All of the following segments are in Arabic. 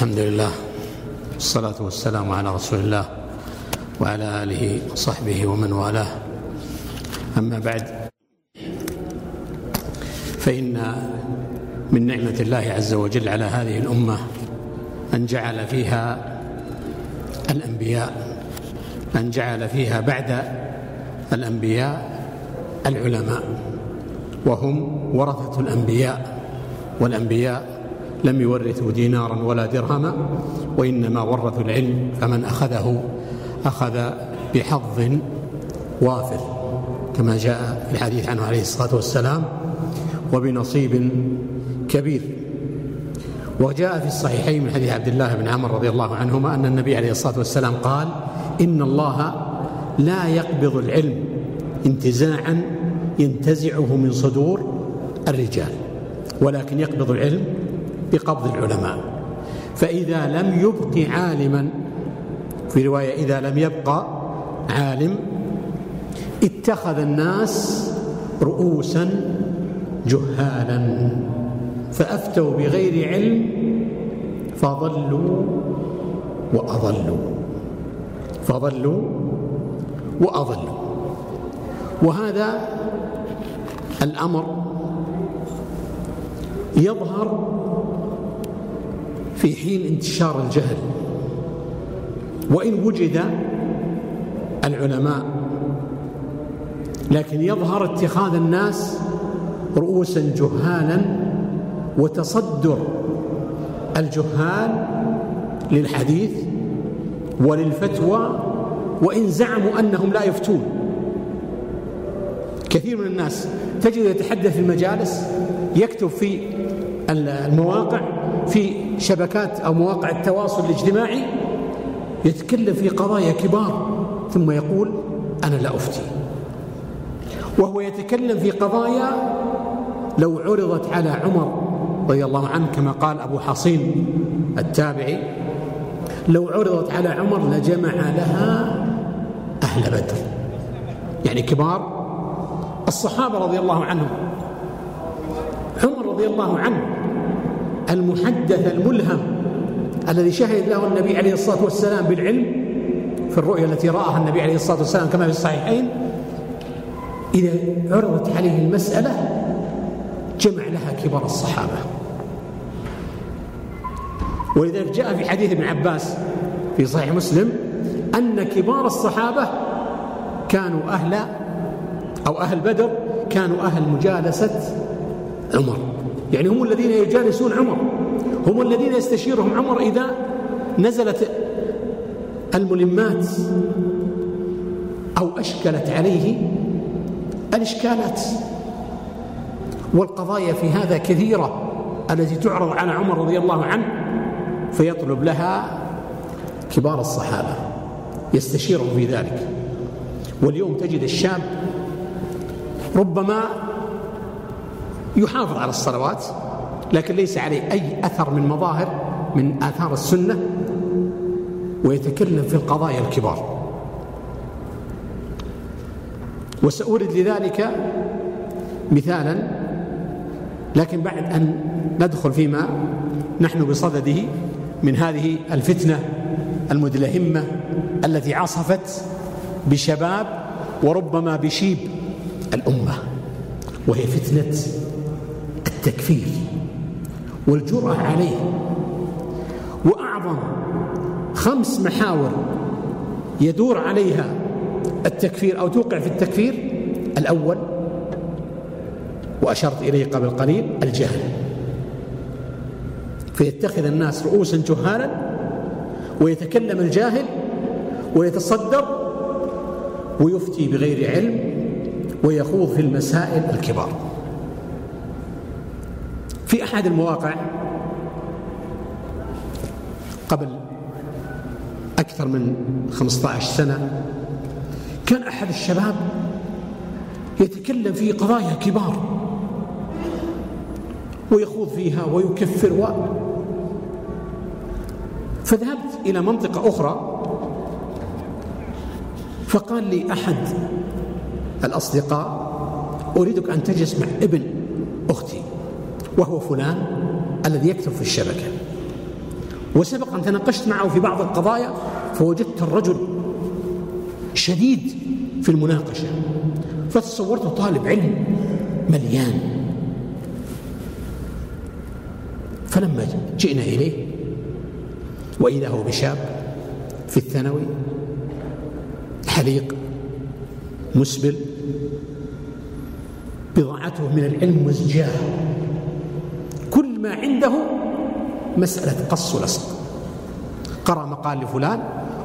الحمد لله. والصلاة والسلام على رسول الله وعلى آله وصحبه ومن والاه. أما بعد فإن من نعمة الله عز وجل على هذه الأمة أن جعل فيها الأنبياء أن جعل فيها بعد الأنبياء العلماء وهم ورثة الأنبياء والأنبياء لم يورثوا دينارا ولا درهما وإنما ورثوا العلم فمن أخذه أخذ بحظ وافر كما جاء في الحديث عنه عليه الصلاة والسلام وبنصيب كبير. وجاء في الصحيحين من حديث عبد الله بن عمر رضي الله عنهما أن النبي عليه الصلاة والسلام قال إن الله لا يقبض العلم انتزاعا ينتزعه من صدور الرجال ولكن يقبض العلم بقبض العلماء. فإذا لم يبق عالما في رواية إذا لم يبقى عالم اتخذ الناس رؤوسا جهالا فأفتوا بغير علم فضلوا وأضلوا. فضلوا وأضلوا. وهذا الأمر يظهر في حين انتشار الجهل. وإن وجد العلماء لكن يظهر اتخاذ الناس رؤوسا جهالا وتصدر الجهال للحديث وللفتوى وإن زعموا أنهم لا يفتون. كثير من الناس تجد يتحدث في المجالس يكتب في المواقع في شبكات أو مواقع التواصل الاجتماعي يتكلم في قضايا كبار ثم يقول أنا لا أفتي. وهو يتكلم في قضايا لو عرضت على عمر رضي الله عنه كما قال أبو حصين التابعي لو عرضت على عمر لجمع لها أهل بدر. يعني كبار. الصحابة رضي الله عنهم عمر رضي الله عنه المحدث الملهم الذي شهد له النبي عليه الصلاة والسلام بالعلم في الرؤيا التي رآها النبي عليه الصلاة والسلام كما في الصحيحين إذا عرضت عليه المسألة جمع لها كبار الصحابة. ولذلك جاء في حديث ابن عباس في صحيح مسلم أن كبار الصحابة كانوا أهل أو أهل بدر كانوا أهل مجالسة عمر. يعني هم الذين يجالسون عمر. هم الذين يستشيرهم عمر إذا نزلت الملمات أو أشكلت عليه الإشكالات. والقضايا في هذا كثيرة التي تعرض على عمر رضي الله عنه فيطلب لها كبار الصحابة يستشيرهم في ذلك. واليوم تجد الشاب ربما يحافظ على الصلوات لكن ليس عليه أي أثر من مظاهر من آثار السنة ويتكلم في القضايا الكبار. وسأورد لذلك مثالا لكن بعد أن ندخل فيما نحن بصدده من هذه الفتنة المدلهمة التي عصفت بشباب وربما بشيب الأمة وهي فتنة التكفير والجرأة عليه. وأعظم خمس محاور يدور عليها التكفير أو توقع في التكفير. الأول وأشرت إليه قبل قليل الجهل. فيتخذ الناس رؤوسا جهالا ويتكلم الجاهل ويتصدر ويفتي بغير علم ويخوض في المسائل الكبار. أحد المواقع قبل أكثر من 15 سنة كان أحد الشباب يتكلم في قضايا كبار ويخوض فيها ويكفر و فذهبت إلى منطقة أخرى فقال لي أحد الأصدقاء أريدك أن تجلس مع ابن أختي. وهو فلان الذي يكتب في الشبكة. وسبق أن تناقشت معه في بعض القضايا فوجدت الرجل شديد في المناقشة. فتصورته طالب علم مليان. فلما جئنا إليه وإذا هو بشاب في الثانوي حليق مسبل بضاعته من العلم مزجاة. ما عنده مسألة قص ولصق قرأ مقال لفلان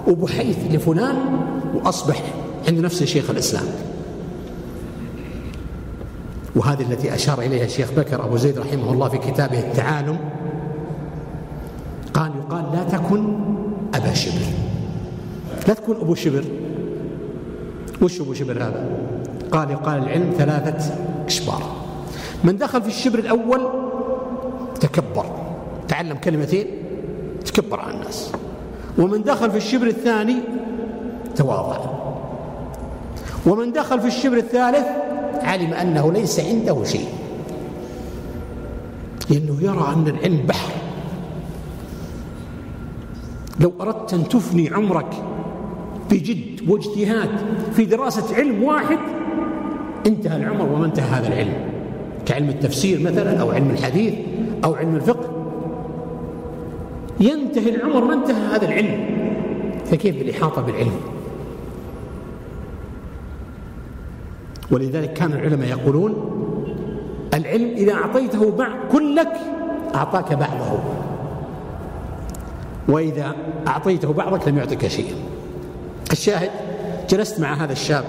وبحيث لفلان وأصبح عند نفسه شيخ الإسلام. وهذه التي أشار إليها الشيخ بكر أبو زيد رحمه الله في كتابه التعالم قال يقال لا تكن أبا شبر. لا تكون أبو شبر. وش أبو شبر هذا؟ قال يقال العلم ثلاثة إشبار. من دخل في الشبر الأول تكبر. تعلم كلمتين تكبر على الناس. ومن دخل في الشبر الثاني تواضع. ومن دخل في الشبر الثالث علم أنه ليس عنده شيء. لأنه يرى أن العلم بحر. لو أردت أن تفني عمرك بجد واجتهاد في دراسة علم واحد انتهى العمر وما انتهى هذا العلم. كعلم التفسير مثلا أو علم الحديث أو علم الفقه. ينتهي العمر ما انتهى هذا العلم. فكيف بالإحاطة بالعلم؟ ولذلك كان العلماء يقولون العلم إذا أعطيته كلك أعطاك بعضه. وإذا أعطيته بعضك لم يعطك شيئا. الشاهد جلست مع هذا الشاب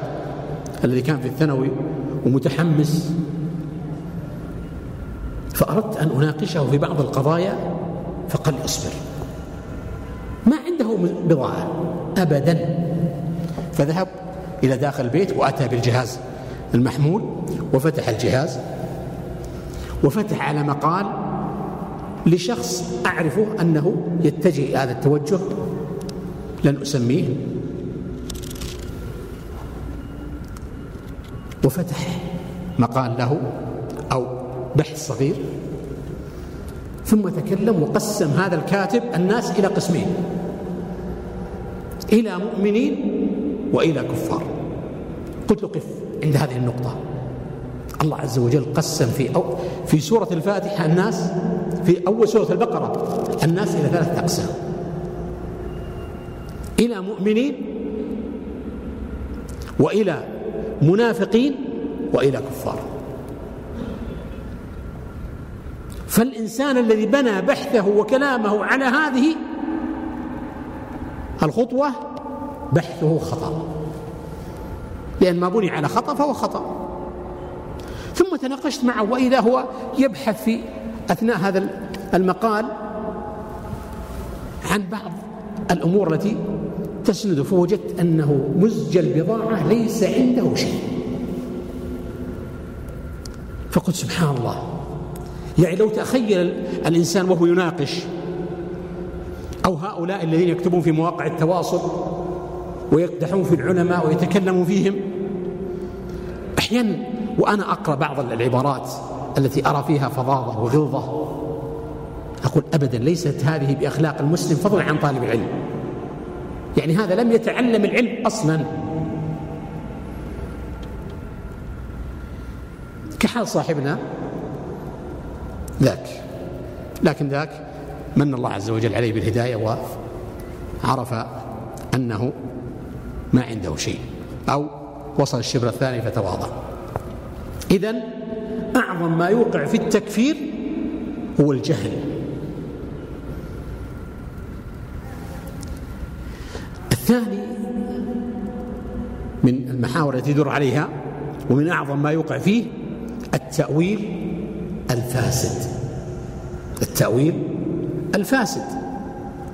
الذي كان في الثانوي ومتحمس فأردت أن أناقشه في بعض القضايا فقال لي أصبر. ما عنده بضاعة أبدا. فذهب إلى داخل البيت وأتى بالجهاز المحمول وفتح الجهاز وفتح على مقال لشخص أعرفه أنه يتجه هذا التوجه لن أسميه. وفتح مقال له أو بحث صغير ثم تكلم وقسم هذا الكاتب الناس إلى قسمين إلى مؤمنين وإلى كفار. قلت له قف عند هذه النقطة. الله عز وجل قسم في أو في سورة الفاتحة الناس في أول سورة البقرة الناس إلى ثلاثة أقسام. إلى مؤمنين وإلى منافقين وإلى كفار. فالإنسان الذي بنى بحثه وكلامه على هذه الخطوة بحثه خطأ. لأن ما بني على خطأ فهو خطأ. ثم تناقشت معه وإذا هو يبحث في أثناء هذا المقال عن بعض الأمور التي تسند فوجدت أنه مزج البضاعة ليس عنده شيء. فقلت سبحان الله. يعني لو تخيل الإنسان وهو يناقش أو هؤلاء الذين يكتبون في مواقع التواصل ويقدحون في العلماء ويتكلمون فيهم أحيانا وأنا أقرأ بعض العبارات التي أرى فيها فظاظة وغلظة أقول أبدا ليست هذه بأخلاق المسلم فضلا عن طالب العلم. يعني هذا لم يتعلم العلم أصلا. كحال صاحبنا ذاك. لكن ذاك من الله عز وجل عليه بالهداية وعرف أنه ما عنده شيء أو وصل الشبر الثاني فتواضع. إذا أعظم ما يوقع في التكفير هو الجهل. الثاني من المحاور التي يدور عليها ومن أعظم ما يوقع فيه التأويل الفاسد. التأويل الفاسد.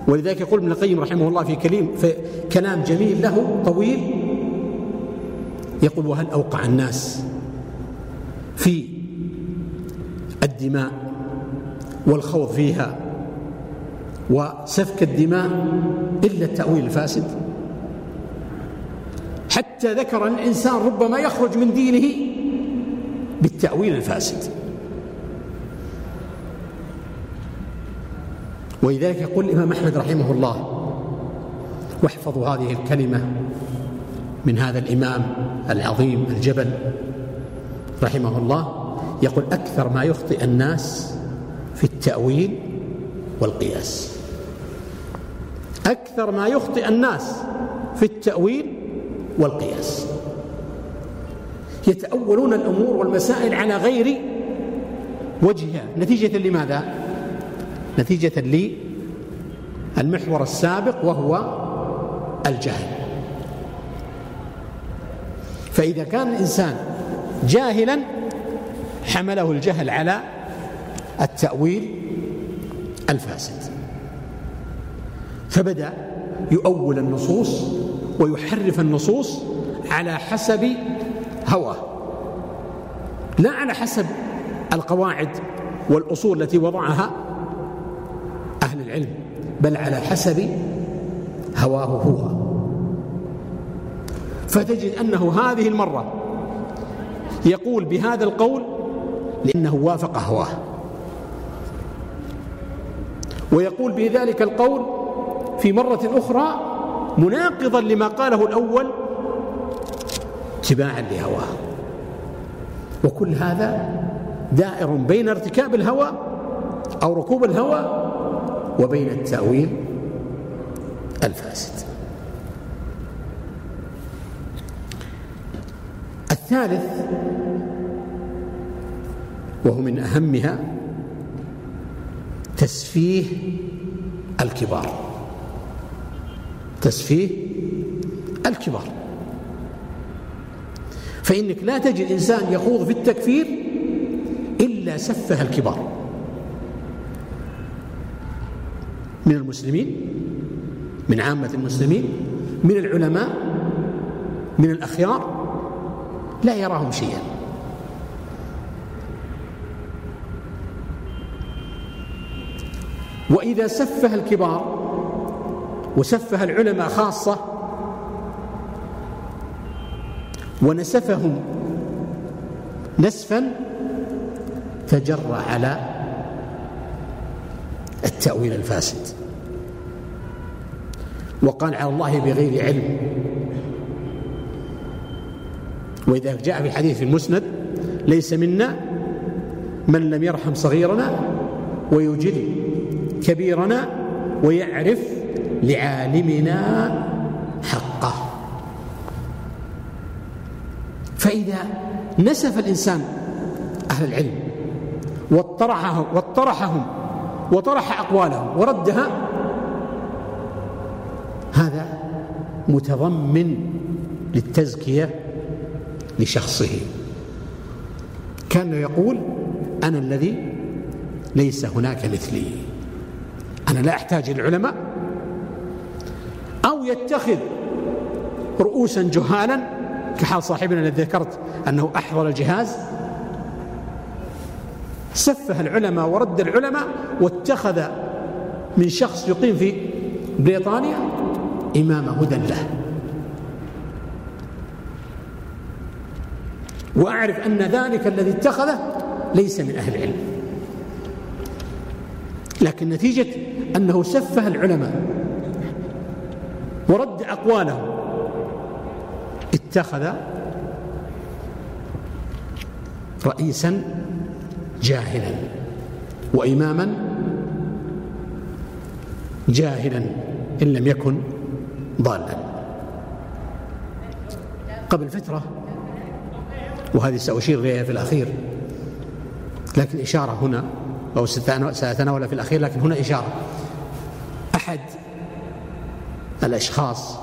ولذلك يقول ابن القيم رحمه الله في كلام في كلام جميل له طويل يقول وهل أوقع الناس في الدماء والخوض فيها وسفك الدماء إلا التأويل الفاسد؟ حتى ذكر الإنسان ربما يخرج من دينه بالتأويل الفاسد. ولذلك يقول الإمام أحمد رحمه الله واحفظوا هذه الكلمة من هذا الإمام العظيم الجبل رحمه الله يقول أكثر ما يخطئ الناس في التأويل والقياس. أكثر ما يخطئ الناس في التأويل والقياس. يتأولون الأمور والمسائل على غير وجهها نتيجة لماذا؟ نتيجة للمحور السابق وهو الجهل فإذا كان الإنسان جاهلا حمله الجهل على التأويل الفاسد. فبدأ يؤول النصوص ويحرف النصوص على حسب هواه. لا على حسب القواعد والأصول التي وضعها أهل العلم بل على حسب هواه هو. فتجد أنه هذه المرة يقول بهذا القول لأنه وافق هواه. ويقول بذلك القول في مرة أخرى مناقضا لما قاله الأول اتباعا لهواه. وكل هذا دائر بين ارتكاب الهوى أو ركوب الهوى وبين التأويل الفاسد. الثالث وهو من أهمها تسفيه الكبار. تسفيه الكبار. فإنك لا تجد إنسان يخوض في التكفير إلا سفه الكبار. من المسلمين من عامة المسلمين من العلماء من الأخيار لا يراهم شيئا. وإذا سفه الكبار وسفه العلماء خاصة ونسفهم نسفا تجرى على التأويل الفاسد. وقال على الله بغير علم. وإذا جاء في الحديث في المسند ليس منا من لم يرحم صغيرنا ويجل كبيرنا ويعرف لعالمنا حقه. فإذا نسف الإنسان أهل العلم واطرحهم واطرحهم وطرح أقوالهم وردها هذا متضمن للتزكية لشخصه. كان يقول أنا الذي ليس هناك مثلي. أنا لا أحتاج العلماء. أو يتخذ رؤوسا جهالا كحال صاحبنا الذي ذكرت أنه أحضر الجهاز. سفه العلماء ورد العلماء واتخذ من شخص يقيم في بريطانيا إمام هدى له. وأعرف أن ذلك الذي اتخذه ليس من أهل العلم. لكن نتيجة أنه سفه العلماء ورد أقوالهم اتخذ رئيسا جاهلا وإماما جاهلا إن لم يكن ضالا. قبل فترة وهذه سأشير إليها في الأخير لكن إشارة هنا أو سأتناولها في الأخير لكن هنا إشارة. أحد الأشخاص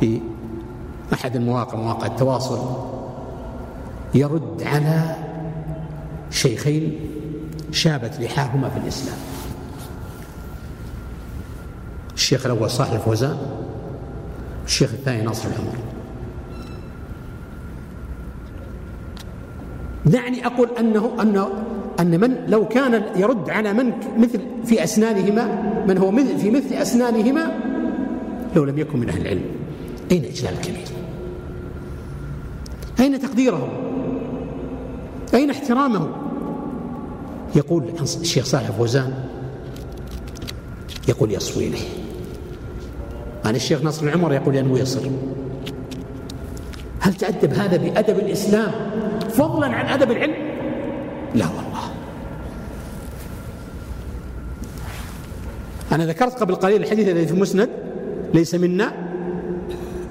في أحد المواقع مواقع التواصل يرد على شيخين شابت لحاهما في الإسلام. الشيخ الأول صالح الفوزان الشيخ الثاني ناصر العمر دعني أقول أنه أنه أن من لو كان يرد على من مثل في أسنانهما من هو في مثل أسنانهما لو لم يكن من أهل العلم. أين إجلال الكبير؟ أين تقديره أين احترامه يقول الشيخ صالح فوزان يقول يصفو إليه. عن الشيخ نصر العمر يقول ينوي يصر هل تأدب هذا بأدب الإسلام فضلا عن أدب العلم؟ لا والله. أنا ذكرت قبل قليل الحديث الذي في المسند ليس منا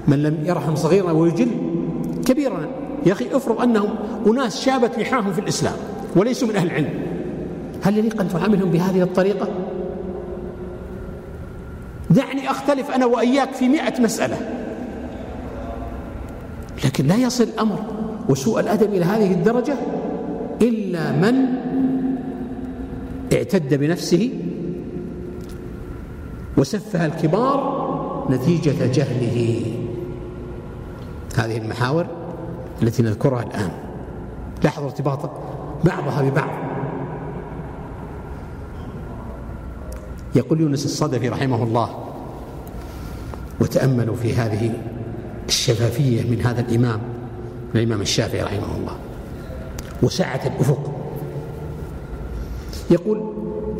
من لم يرحم صغيرا ويجل كبيرا. يا أخي افرض أنهم أناس شابت لحاهم في الإسلام وليسوا من أهل العلم. هل يليق أن تعاملهم بهذه الطريقة؟ دعني أختلف أنا وإياك في مئة مسألة. لكن لا يصل الأمر وسوء الأدب إلى هذه الدرجة إلا من اعتد بنفسه وسفه الكبار نتيجة جهله. هذه المحاور التي نذكرها الآن. لاحظوا ارتباط بعضها ببعض. يقول يونس الصدفي رحمه الله وتأملوا في هذه الشفافية من هذا الإمام الإمام الشافعي رحمه الله وسعة الأفق. يقول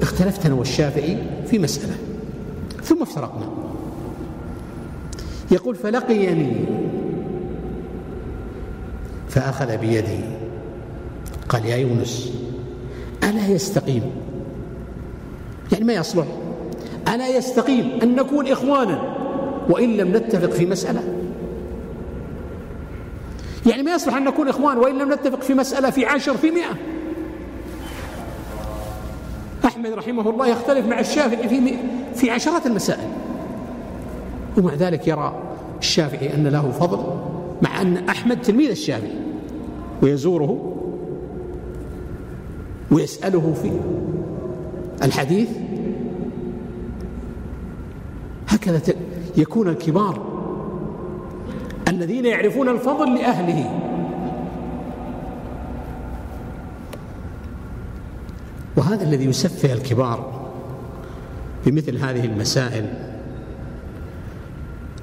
اختلفت أنا والشافعي في مسألة ثم افترقنا. يقول فلقيني فأخذ بيدي. قال يا يونس ألا يستقيم؟ يعني ما يصلح؟ ألا يستقيم أن نكون إخوانا وإن لم نتفق في مسألة. يعني ما يصلح أن نكون إخوان وإن لم نتفق في مسألة في عشر في مئة. أحمد رحمه الله يختلف مع الشافعي في في عشرات المسائل. ومع ذلك يرى الشافعي أن له فضل مع أن أحمد تلميذ الشافعي. ويزوره ويسأله في الحديث هكذا يكون الكبار الذين يعرفون الفضل لأهله. وهذا الذي يسفه الكبار بمثل هذه المسائل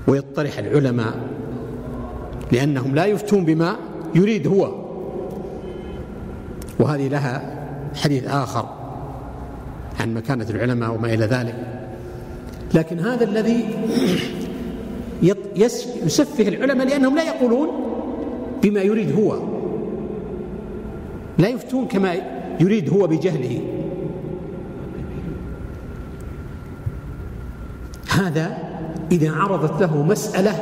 ويطرح العلماء لأنهم لا يفتون بما يريد هو. وهذه لها حديث آخر عن مكانة العلماء وما إلى ذلك. لكن هذا الذي يسفه العلماء لأنهم لا يقولون بما يريد هو. لا يفتون كما يريد هو بجهله. هذا إذا عرضت له مسألة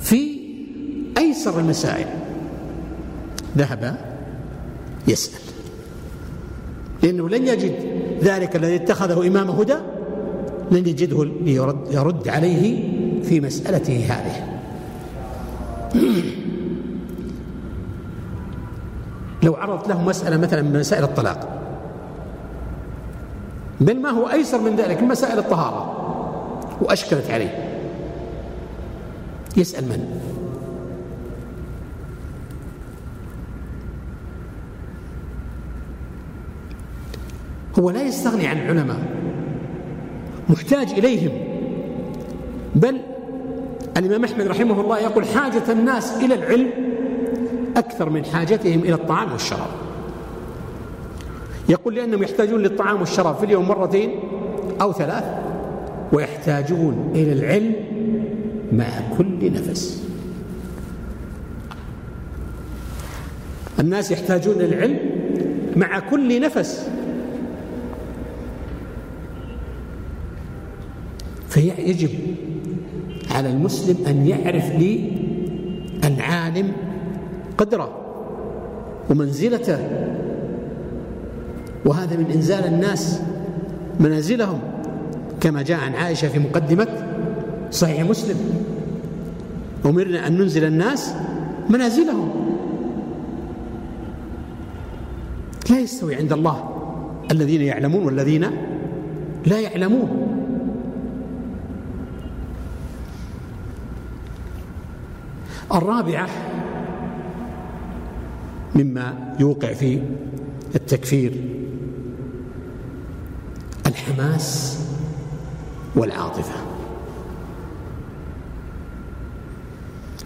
في أيسر المسائل. ذهب يسأل. لأنه لن يجد ذلك الذي اتخذه إمام هدى لن يجده ليرد يرد عليه في مسألته هذه. لو عرضت له مسألة مثلا من مسائل الطلاق. بل ما هو أيسر من ذلك؟ من مسائل الطهارة. وأشكلت عليه. يسأل من؟ هو لا يستغني عن العلماء محتاج إليهم. بل الإمام أحمد رحمه الله يقول حاجة الناس إلى العلم أكثر من حاجتهم إلى الطعام والشراب. يقول لأنهم يحتاجون للطعام والشراب في اليوم مرتين أو ثلاث ويحتاجون إلى العلم مع كل نفس. الناس يحتاجون العلم مع كل نفس. فيجب على المسلم أن يعرف للعالم قدره ومنزلته. وهذا من إنزال الناس منازلهم كما جاء عن عائشة في مقدمة صحيح مسلم. أمرنا أن ننزل الناس منازلهم. لا يستوي عند الله الذين يعلمون والذين لا يعلمون. الرابعة مما يوقع في التكفير الحماس والعاطفة.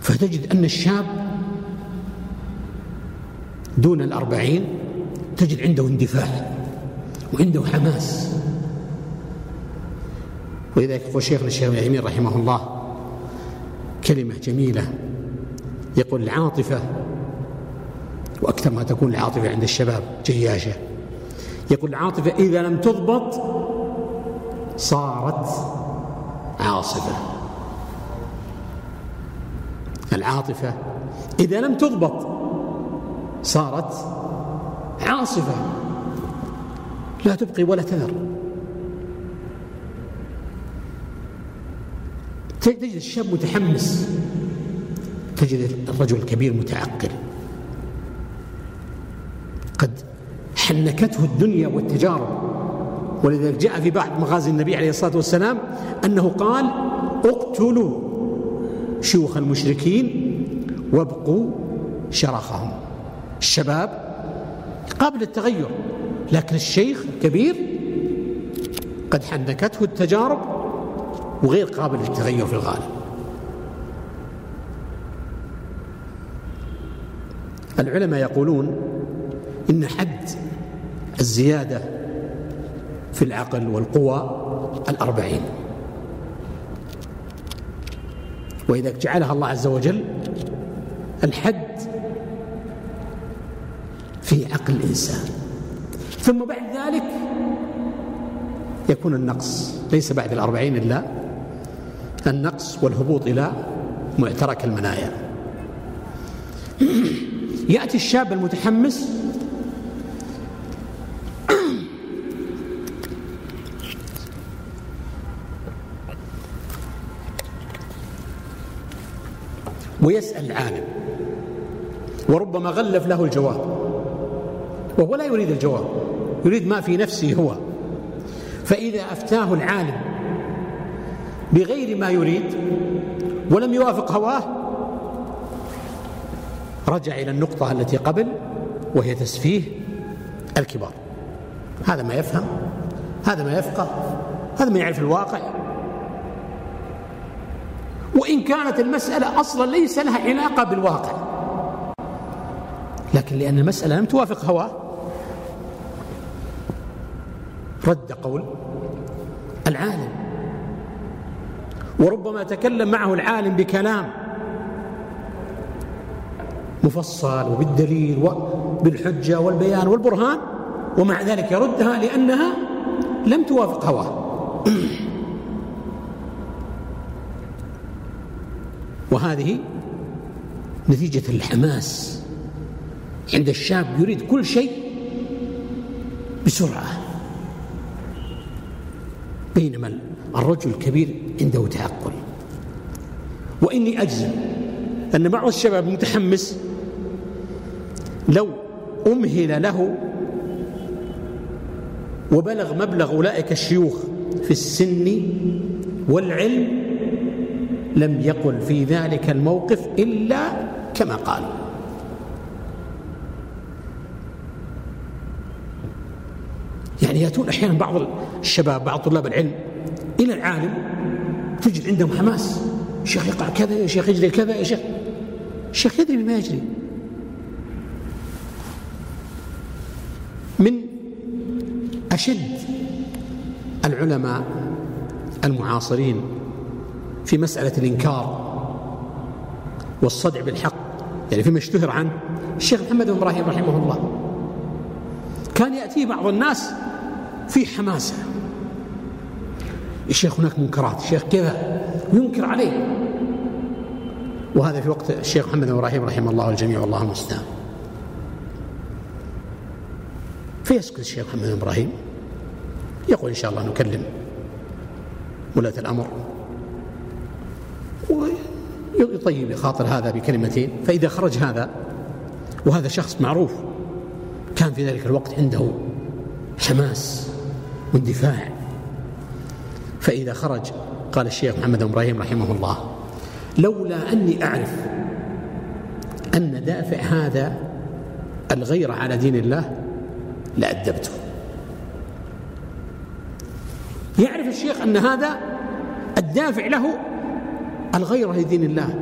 فتجد أن الشاب دون الأربعين تجد عنده اندفاع وعنده حماس. ولذلك يقول شيخنا الشيخ رحمه الله كلمة جميلة يقول العاطفة وأكثر ما تكون العاطفة عند الشباب جياشة. يقول العاطفة إذا لم تضبط صارت عاصفة. العاطفة إذا لم تضبط صارت عاصفة. لا تبقي ولا تذر. تجد الشاب متحمس. تجد الرجل الكبير متعقل. قد حنكته الدنيا والتجارب. ولذلك جاء في بعض مغازي النبي عليه الصلاة والسلام أنه قال اقتلوا شيوخ المشركين وابقوا شرخهم الشباب قابل للتغير لكن الشيخ الكبير قد حنكته التجارب وغير قابل للتغير في الغالب. العلماء يقولون إن حد الزيادة في العقل والقوى الأربعين. وإذا جعلها الله عز وجل الحد في عقل الإنسان. ثم بعد ذلك يكون النقص ليس بعد الأربعين إلا النقص والهبوط إلى معترك المنايا. يأتي الشاب المتحمس. ويسأل العالم وربما غلف له الجواب. وهو لا يريد الجواب. يريد ما في نفسه هو. فإذا أفتاه العالم بغير ما يريد ولم يوافق هواه رجع إلى النقطة التي قبل وهي تسفيه الكبار. هذا ما يفهم هذا ما يفقه هذا ما يعرف الواقع. وإن كانت المسألة أصلا ليس لها علاقة بالواقع. لكن لأن المسألة لم توافق هواه رد قول العالم. وربما تكلم معه العالم بكلام مفصل وبالدليل وبالحجة والبيان والبرهان ومع ذلك يردها لأنها لم توافق هواه. وهذه نتيجة الحماس. عند الشاب يريد كل شيء بسرعة. بينما الرجل الكبير عنده تعقل. وإني أجزم أن بعض الشباب متحمس لو أمهل له وبلغ مبلغ أولئك الشيوخ في السن والعلم لم يقل في ذلك الموقف إلا كما قال. يعني يأتون أحيانا بعض الشباب بعض طلاب العلم إلى العالم تجد عندهم حماس. الشيخ يقع كذا يا شيخ يجري كذا يا شيخ الشيخ يدري بما يجري من أشد العلماء المعاصرين في مسألة الإنكار والصدع بالحق يعني فيما اشتهر عنه الشيخ محمد بن إبراهيم رحمه الله. كان يأتيه بعض الناس في حماسة. الشيخ هناك منكرات الشيخ كذا ينكر عليه. وهذا في وقت الشيخ محمد بن إبراهيم رحمه الله الجميع والله المستعان. فيسكت الشيخ محمد بن إبراهيم. يقول إن شاء الله نكلم ولاة الأمر. ويطيب خاطر هذا بكلمتين فإذا خرج هذا وهذا شخص معروف كان في ذلك الوقت عنده حماس واندفاع. فإذا خرج قال الشيخ محمد بن إبراهيم رحمه الله لولا أني أعرف أن دافع هذا الغيرة على دين الله لأدبته يعرف الشيخ أن هذا الدافع له الغيرة لدين الله.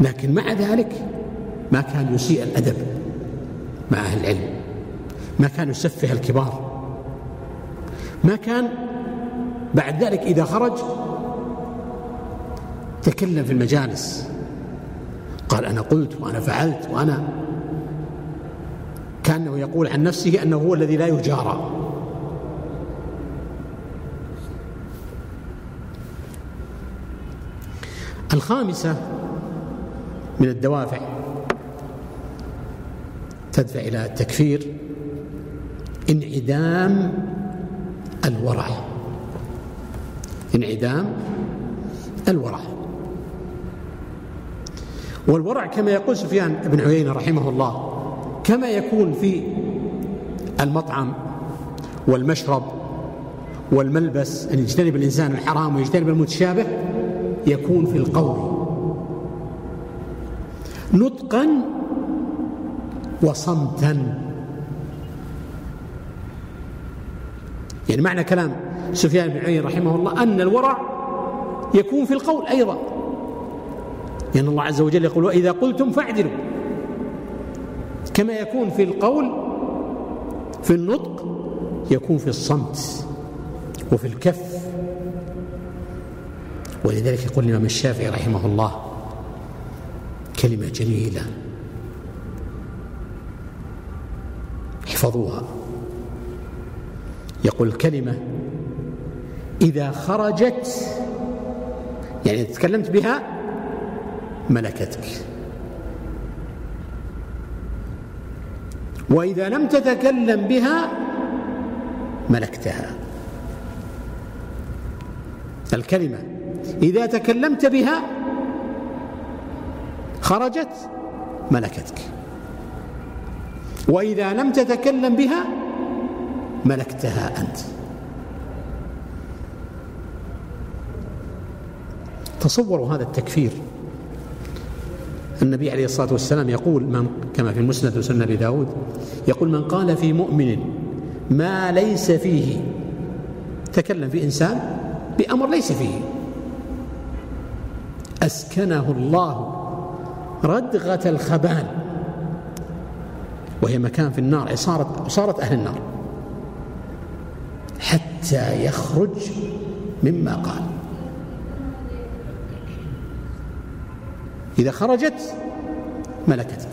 لكن مع ذلك ما كان يسيء الأدب مع أهل العلم. ما كان يسفه الكبار. ما كان بعد ذلك إذا خرج تكلم في المجالس. قال أنا قلت وأنا فعلت وأنا كأنه يقول عن نفسه أنه هو الذي لا يجارى. الخامسة من الدوافع تدفع إلى التكفير انعدام الورع. انعدام الورع. والورع كما يقول سفيان بن عيينة رحمه الله كما يكون في المطعم والمشرب والملبس أن يجتنب الإنسان الحرام ويجتنب المتشابه يكون في القول. نطقا وصمتا. يعني معنى كلام سفيان بن عيينة رحمه الله أن الورع يكون في القول أيضا. لأن يعني الله عز وجل يقول وإذا قلتم فاعدلوا. كما يكون في القول في النطق يكون في الصمت وفي الكف. ولذلك يقول الإمام الشافعي رحمه الله كلمة جميلة. احفظوها. يقول كلمة إذا خرجت يعني تكلمت بها ملكتك. وإذا لم تتكلم بها ملكتها. الكلمة إذا تكلمت بها خرجت ملكتك. وإذا لم تتكلم بها ملكتها أنت. تصوروا هذا التكفير. النبي عليه الصلاة والسلام يقول من كما في المسند وسنن أبي داود يقول من قال في مؤمن ما ليس فيه تكلم في إنسان بأمر ليس فيه. أسكنه الله ردغة الخبال وهي مكان في النار عصارة, عصارة أهل النار. حتى يخرج مما قال. إذا خرجت ملكتك.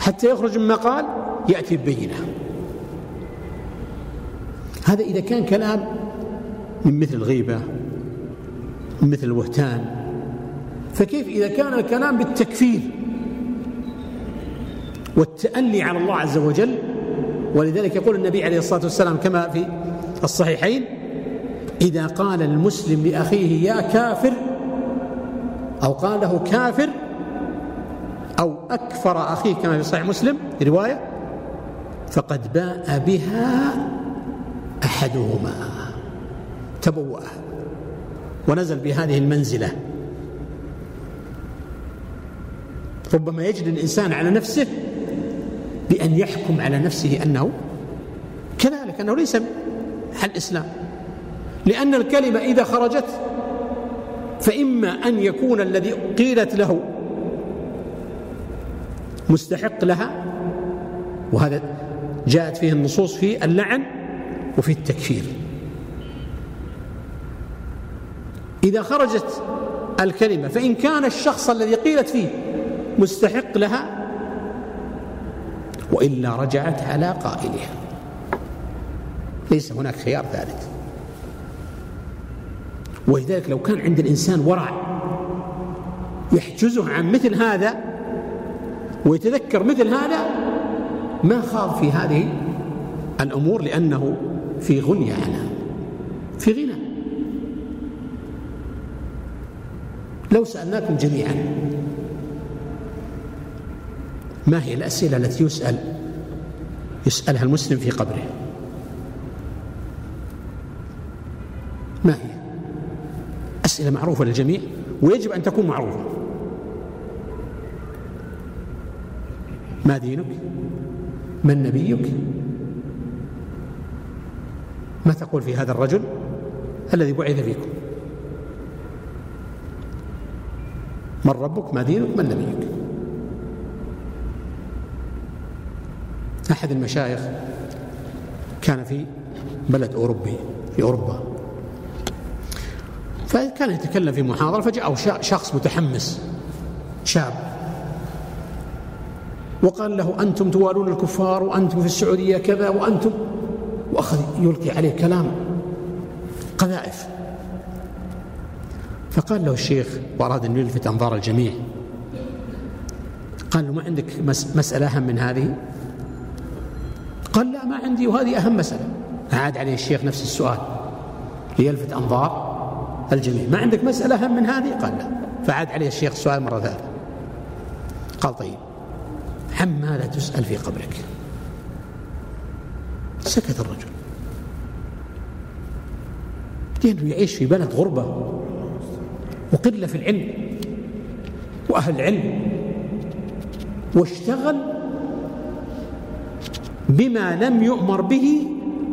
حتى يخرج مما قال يأتي ببينة. هذا إذا كان كلام من مثل الغيبة مثل الوهتان. فكيف إذا كان الكلام بالتكفير والتأني على الله عز وجل؟ ولذلك يقول النبي عليه الصلاة والسلام كما في الصحيحين إذا قال المسلم لأخيه يا كافر أو قال له كافر أو أكفر أخيه كما في صحيح مسلم رواية فقد باء بها أحدهما. تبوأ. ونزل بهذه المنزلة. ربما يجد الإنسان على نفسه بأن يحكم على نفسه أنه كذلك أنه ليس حل الإسلام. لأن الكلمة إذا خرجت فإما أن يكون الذي قيلت له مستحق لها وهذا جاءت فيه النصوص في اللعن وفي التكفير. إذا خرجت الكلمة فإن كان الشخص الذي قيلت فيه مستحق لها وإلا رجعت على قائلها. ليس هناك خيار ثالث. ولذلك لو كان عند الإنسان ورع يحجزه عن مثل هذا ويتذكر مثل هذا ما خاض في هذه الأمور لأنه في غنية عنها في غنى. لو سألناكم جميعا ما هي الأسئلة التي يسأل يسألها المسلم في قبره؟ ما هي؟ أسئلة معروفة للجميع ويجب أن تكون معروفة. ما دينك؟ من نبيك؟ ما تقول في هذا الرجل الذي بعث فيكم؟ من ربك؟ ما دينك من نبيك. أحد المشايخ كان في بلد أوروبي في أوروبا. فكان يتكلم في محاضرة فجاءه شخص متحمس شاب. وقال له أنتم توالون الكفار وأنتم في السعودية كذا وأنتم وأخذ يلقي عليه كلام. فقال له الشيخ وأراد أن يلفت أنظار الجميع. قال له ما عندك مسألة أهم من هذه؟ قال لا ما عندي وهذه أهم مسألة. أعاد عليه الشيخ نفس السؤال ليلفت أنظار الجميع. ما عندك مسألة أهم من هذه؟ قال لا. فعاد عليه الشيخ السؤال مرة ثالثة. قال طيب عن ماذا تسأل في قبرك؟ سكت الرجل. لأنه يعيش في بلد غربة. وقلة في العلم وأهل العلم واشتغل بما لم يؤمر به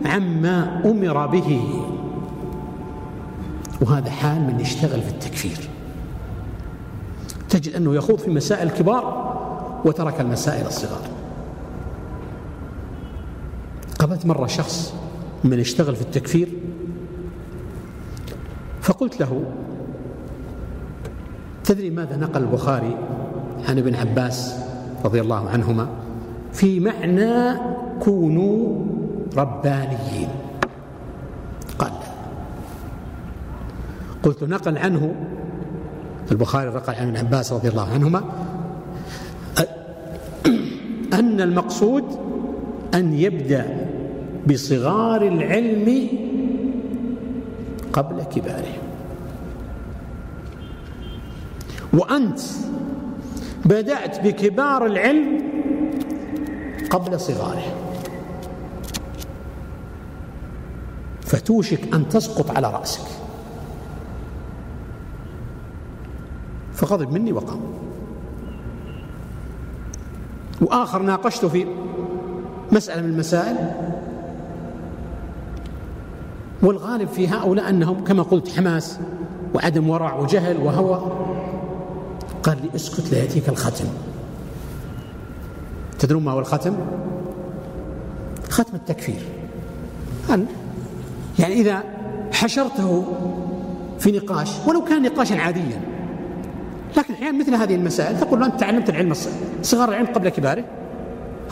عما أمر به. وهذا حال من يشتغل في التكفير. تجد أنه يخوض في مسائل الكبار وترك المسائل الصغار. قابلت مرة شخص من يشتغل في التكفير فقلت له تدري ماذا نقل البخاري عن ابن عباس رضي الله عنهما؟ في معنى كونوا ربانيين. قال قلت نقل عنه البخاري نقل عن ابن عباس رضي الله عنهما أن المقصود أن يبدأ بصغار العلم قبل كباره. وأنت بدأت بكبار العلم قبل صغاره. فتوشك أن تسقط على رأسك. فغضب مني وقام. وآخر ناقشته في مسألة من المسائل والغالب في هؤلاء أنهم كما قلت حماس وعدم ورع وجهل وهوى. قال لي اسكت لا يأتيك الختم تدرون ما هو الختم ختم التكفير. أن يعني إذا حشرته في نقاش ولو كان نقاشا عاديا لكن أحيانا مثل هذه المسائل تقول له أنت تعلمت العلم صغار العلم قبل كباره.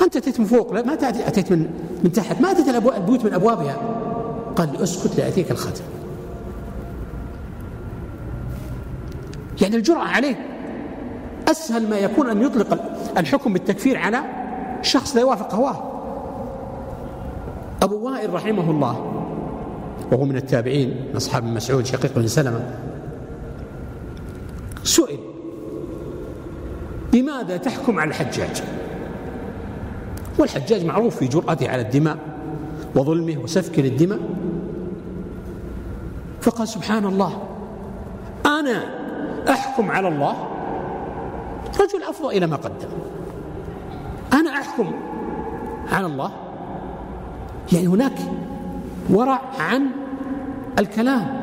أنت أتيت من فوق ما أتيت من من تحت ما أتيت البيوت من أبوابها. قال لي اسكت لأتيك الختم يعني الجرأة عليه أسهل ما يكون أن يطلق الحكم بالتكفير على شخص لا يوافق هواه. أبو وائل رحمه الله وهو من التابعين من أصحاب مسعود شقيق بن سلمة سئل بماذا تحكم على الحجاج؟ والحجاج معروف في جرأته على الدماء وظلمه وسفك للدماء. فقال سبحان الله أنا أحكم على الله رجل أفضى إلى ما قدم. أنا أحكم على الله يعني هناك ورع عن الكلام.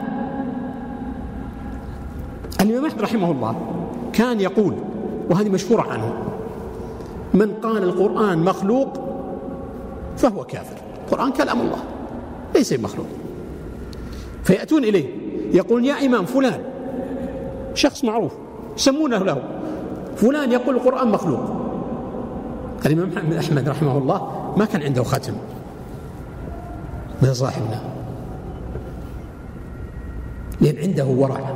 الإمام أحمد رحمه الله كان يقول وهذه مشهورة عنه من قال القرآن مخلوق فهو كافر. القرآن كلام الله ليس مخلوق فيأتون إليه يقول يا إمام فلان شخص معروف يسمونه له فلان يقول القرآن مخلوق. الإمام أحمد رحمه الله ما كان عنده ختم مثل صاحبنا. لأن عنده ورع.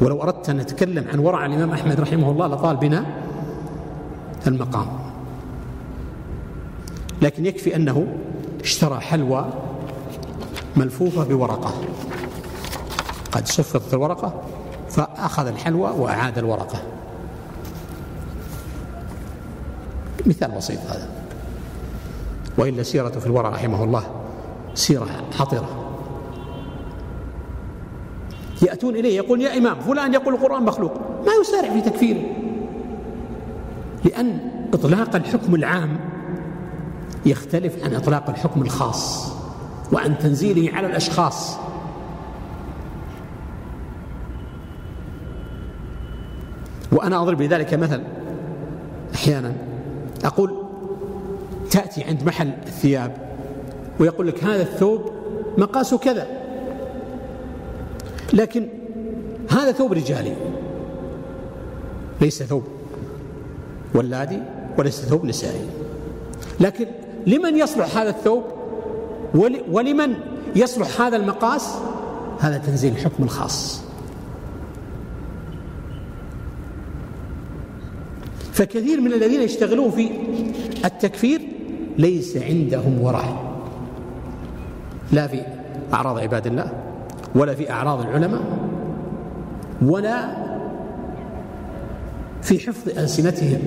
ولو أردت أن نتكلم عن ورع الإمام أحمد رحمه الله لطال بنا المقام. لكن يكفي أنه اشترى حلوى ملفوفة بورقة. قد صفت الورقة فأخذ الحلوى وأعاد الورقة. مثال بسيط هذا. وإلا سيرته في الورع رحمه الله سيرة حطرة يأتون إليه يقول يا إمام فلان يقول القرآن مخلوق. ما يسارع في تكفيره؟ لأن إطلاق الحكم العام يختلف عن إطلاق الحكم الخاص وعن تنزيله على الأشخاص. وأنا أضرب لذلك مثل أحيانا. أقول تأتي عند محل الثياب ويقول لك هذا الثوب مقاسه كذا لكن هذا ثوب رجالي ليس ثوب ولادي وليس ثوب نسائي. لكن لمن يصلح هذا الثوب ولمن يصلح هذا المقاس؟ هذا تنزيل الحكم الخاص. فكثير من الذين يشتغلون في التكفير ليس عندهم ورع لا في أعراض عباد الله ولا في أعراض العلماء ولا في حفظ ألسنتهم.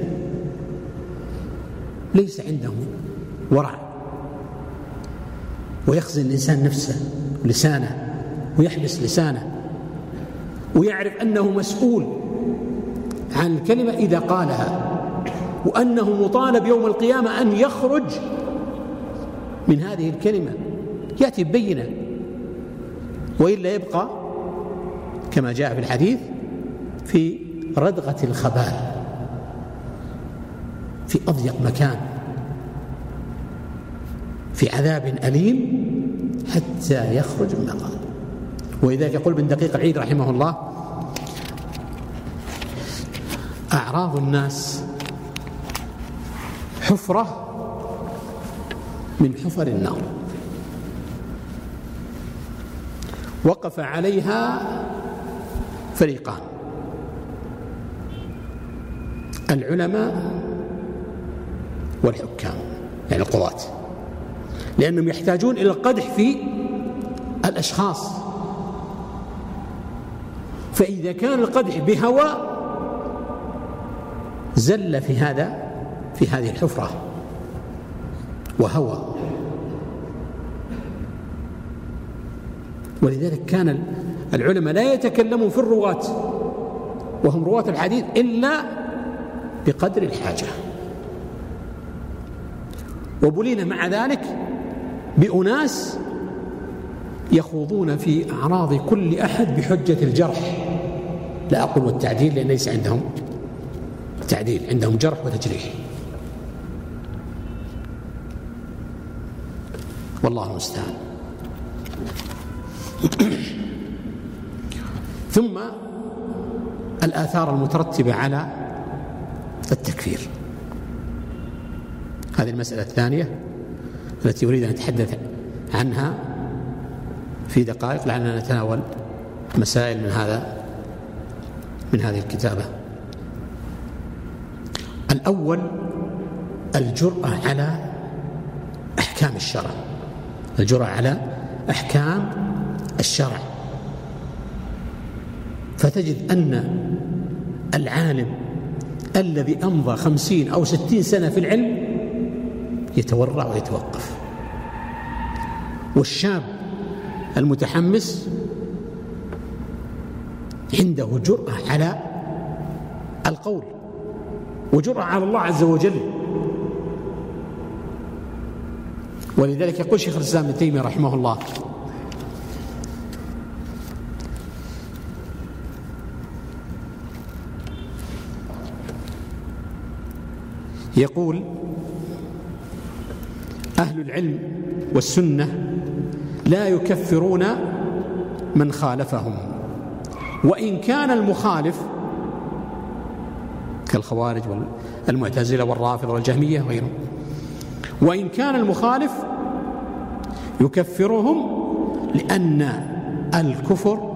ليس عندهم ورع ويخزن الإنسان نفسه ولسانه ويحبس لسانه ويعرف أنه مسؤول عن الكلمة إذا قالها. وأنه مطالب يوم القيامة أن يخرج من هذه الكلمة. يأتي ببينة. وإلا يبقى كما جاء في الحديث في ردغة الخبال. في أضيق مكان. في عذاب أليم حتى يخرج من قال ولذلك يقول ابن دقيق العيد رحمه الله أعراض الناس. حفرة من حفر النار. وقف عليها فريقان. العلماء والحكام يعني القضاة. لأنهم يحتاجون إلى القدح في الأشخاص. فإذا كان القدح بهوى زل في هذا في هذه الحفرة وهوى. ولذلك كان العلماء لا يتكلمون في الرواة وهم رواة الحديث إلا بقدر الحاجة. وبلينا مع ذلك بأناس يخوضون في أعراض كل أحد بحجة الجرح. لا أقول والتعديل لأن ليس عندهم. تعديل عندهم جرح وتجريح. والله المستعان. ثم الآثار المترتبة على التكفير. هذه المسألة الثانية التي أريد أن أتحدث عنها في دقائق لعلنا نتناول مسائل من هذا من هذه الكتابة. الأول الجرأة على أحكام الشرع. الجرأة على أحكام الشرع. فتجد أن العالم الذي أمضى خمسين أو ستين سنة في العلم يتورع ويتوقف. والشاب المتحمس عنده جرأة على القول. وجرأة على الله عز وجل. ولذلك يقول شيخ الإسلام ابن تيمية رحمه الله يقول أهل العلم والسنة لا يكفرون من خالفهم وإن كان المخالف كالخوارج والمعتزلة والرافضة والجهمية وغيرهم. وإن كان المخالف يكفرهم لأن الكفر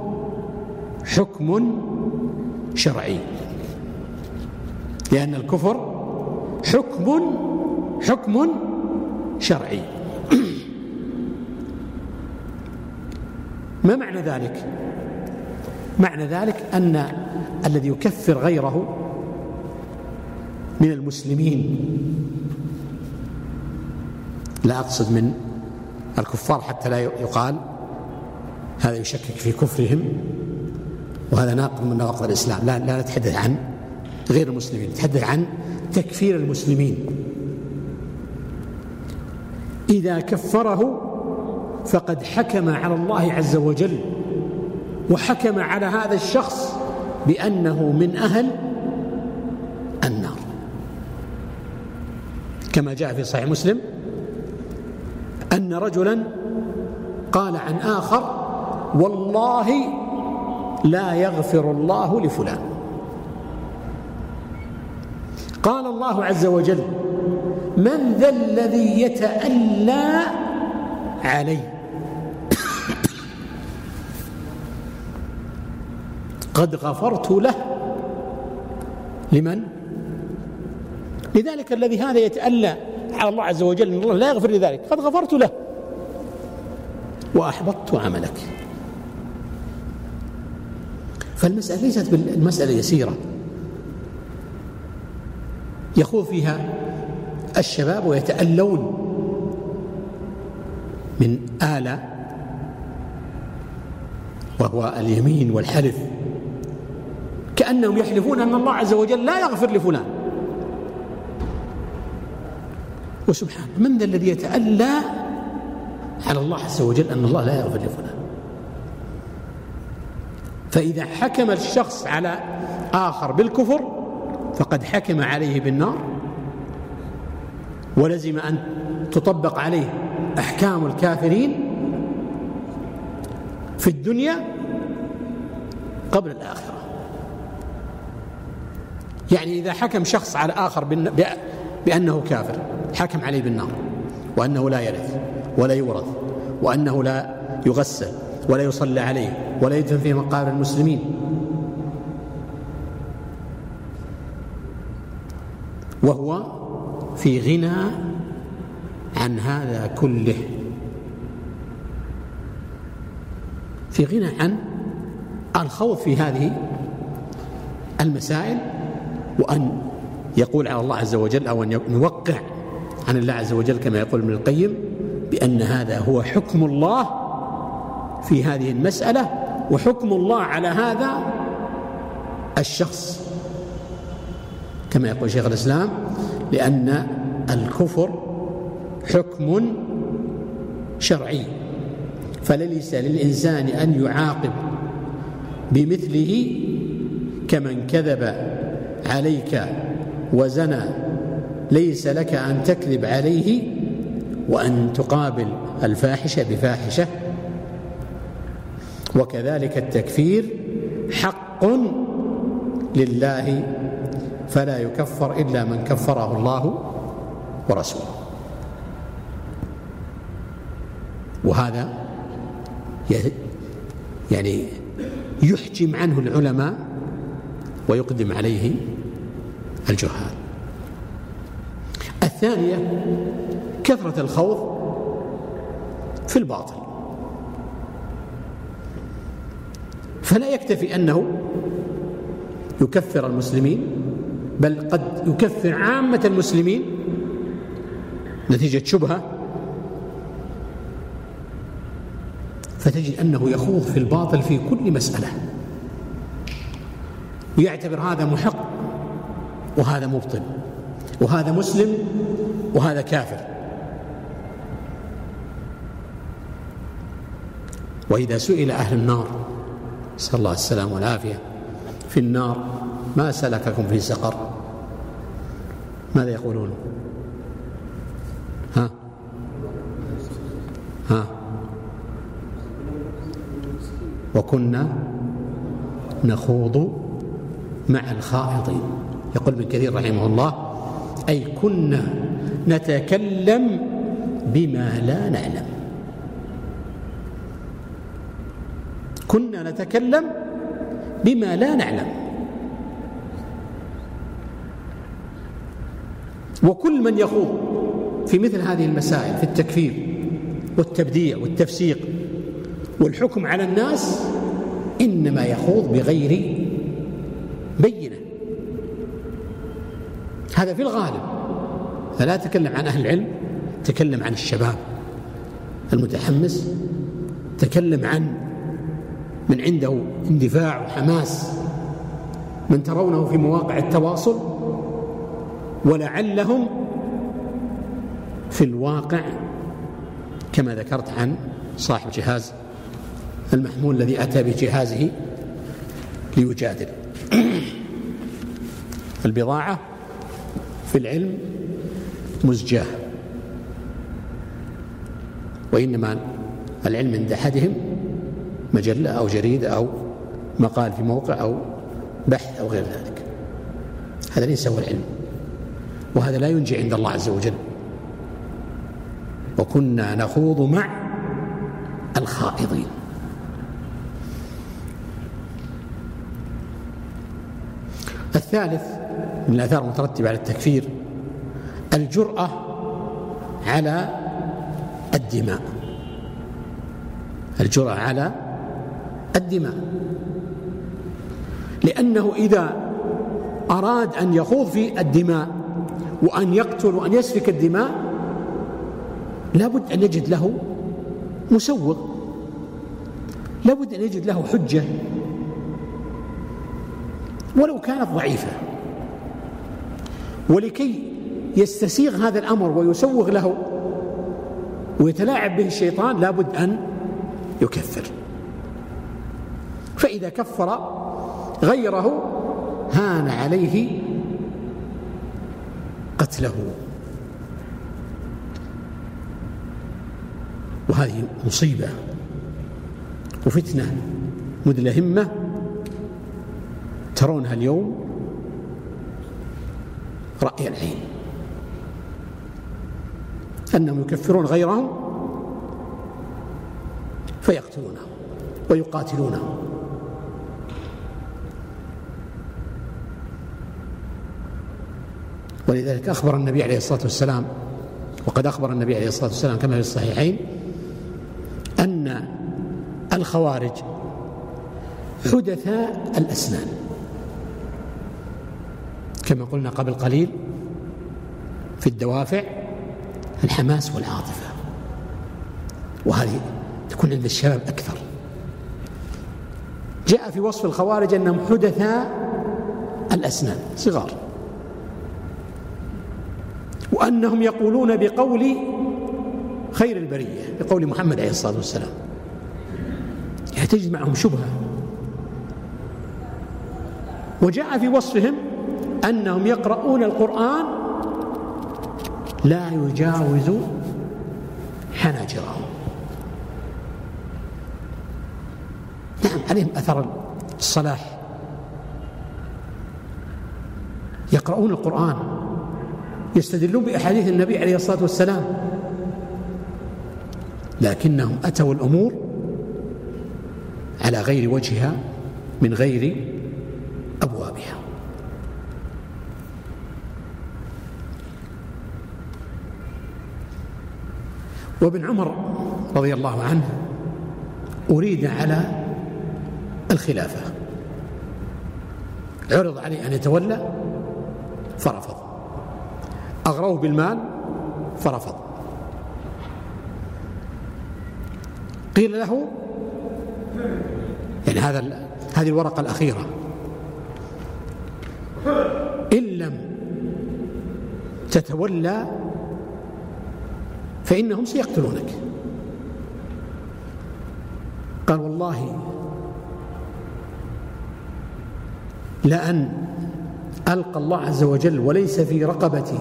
حكم شرعي. لأن الكفر حكم حكم شرعي. ما معنى ذلك؟ معنى ذلك أن الذي يكفر غيره من المسلمين. لا أقصد من الكفار حتى لا يقال هذا يشكك في كفرهم وهذا ناقض من نواقض الإسلام. لا لا نتحدث عن غير المسلمين نتحدث عن تكفير المسلمين. إذا كفره فقد حكم على الله عز وجل وحكم على هذا الشخص بأنه من أهل النار كما جاء في صحيح مسلم أن رجلا قال عن آخر والله لا يغفر الله لفلان. قال الله عز وجل من ذا الذي يتألى عليه؟ قد غفرت له. لمن؟ لذلك الذي هذا يتألى على الله عز وجل ان الله لا يغفر لذلك. قد غفرت له. وأحبطت عملك. فالمسألة ليست بالمسألة يسيرة. يخوض فيها الشباب ويتألون من آلة وهو اليمين والحلف. كأنهم يحلفون أن الله عز وجل لا يغفر لفلان. وسبحان من ذا الذي يتألى على الله عز وجل أن الله لا يغفر لفلان؟ فإذا حكم الشخص على آخر بالكفر فقد حكم عليه بالنار ولزم أن تطبق عليه أحكام الكافرين في الدنيا قبل الآخرة. يعني إذا حكم شخص على آخر بأنه كافر حكم عليه بالنار وأنه لا يرث ولا يورث وأنه لا يغسل ولا يصلى عليه ولا يدفن في مقابر المسلمين. وهو في غنى عن هذا كله. في غنى عن الخوض في هذه المسائل وأن يقول على الله عز وجل أو أن نوقع عن الله عز وجل كما يقول ابن القيم بأن هذا هو حكم الله في هذه المسألة وحكم الله على هذا الشخص. كما يقول شيخ الإسلام لأن الكفر حكم شرعي فليس للإنسان أن يعاقب بمثله كمن كذب عليك وزنى ليس لك أن تكذب عليه وأن تقابل الفاحشة بفاحشة. وكذلك التكفير حق لله فلا يكفر إلا من كفره الله ورسوله. وهذا يعني يحجم عنه العلماء ويقدم عليه الجهال. الثانية كثرة الخوض في الباطل. فلا يكتفي أنه يكفر المسلمين بل قد يكفر عامة المسلمين. نتيجة شبهة فتجد أنه يخوض في الباطل في كل مسألة. ويعتبر هذا محق وهذا مبطل وهذا مسلم وهذا كافر. وإذا سئل أهل النار نسأل الله السلامة والعافية في النار ما سلككم في سقر؟ ماذا يقولون؟ ها؟ ها؟ وكنا نخوض مع الخائضين. يقول ابن كثير رحمه الله أي كنا نتكلم بما لا نعلم. كنا نتكلم بما لا نعلم. وكل من يخوض في مثل هذه المسائل في التكفير والتبديع والتفسيق والحكم على الناس إنما يخوض بغير بينة. هذا في الغالب. فلا تكلم عن أهل العلم تكلم عن الشباب المتحمس تكلم عن من عنده اندفاع وحماس من ترونه في مواقع التواصل ولعلهم في الواقع كما ذكرت عن صاحب جهاز المحمول الذي أتى بجهازه ليجادل. البضاعة في العلم مزجاة. وإنما العلم عند أحدهم مجلة أو جريدة أو مقال في موقع أو بحث أو غير ذلك. هذا ليس هو العلم. وهذا لا ينجي عند الله عز وجل. وكنا نخوض مع الخائضين. الثالث من الآثار المترتبة على التكفير الجرأة على الدماء. الجرأة على الدماء. لأنه إذا أراد أن يخوض في الدماء وأن يقتل وأن يسفك الدماء لابد أن يجد له مسوغ لابد أن يجد له حجة. ولو كانت ضعيفة. ولكي يستسيغ هذا الأمر ويسوغ له ويتلاعب به الشيطان لابد أن يكفر. فإذا كفر غيره هان عليه قتله. وهذه مصيبة وفتنة مدلهمة ترونها اليوم رأي العين. أنهم يكفرون غيرهم فيقتلونهم ويقاتلونهم. ولذلك أخبر النبي عليه الصلاة والسلام وقد أخبر النبي عليه الصلاة والسلام كما في الصحيحين أن الخوارج حدثاء الأسنان. كما قلنا قبل قليل في الدوافع الحماس والعاطفة. وهذه تكون عند الشباب أكثر. جاء في وصف الخوارج أنهم حدثاء الأسنان صغار. وأنهم يقولون بقول خير البرية بقول محمد عليه الصلاة والسلام. يعني تجد معهم شبهة. وجاء في وصفهم أنهم يقرؤون القرآن لا يجاوز حناجرهم. نعم عليهم أثر الصلاح. يقرؤون القرآن يستدلون بأحاديث النبي عليه الصلاة والسلام. لكنهم أتوا الأمور على غير وجهها من غير أبوابها وابن عمر رضي الله عنه أريد على الخلافة. عرض عليه أن يتولى فرفض. أغروه بالمال فرفض. قيل له يعني هذا هذه الورقة الأخيرة. إن لم تتولى فإنهم سيقتلونك. قال والله لأن ألقى الله عز وجل وليس في رقبتي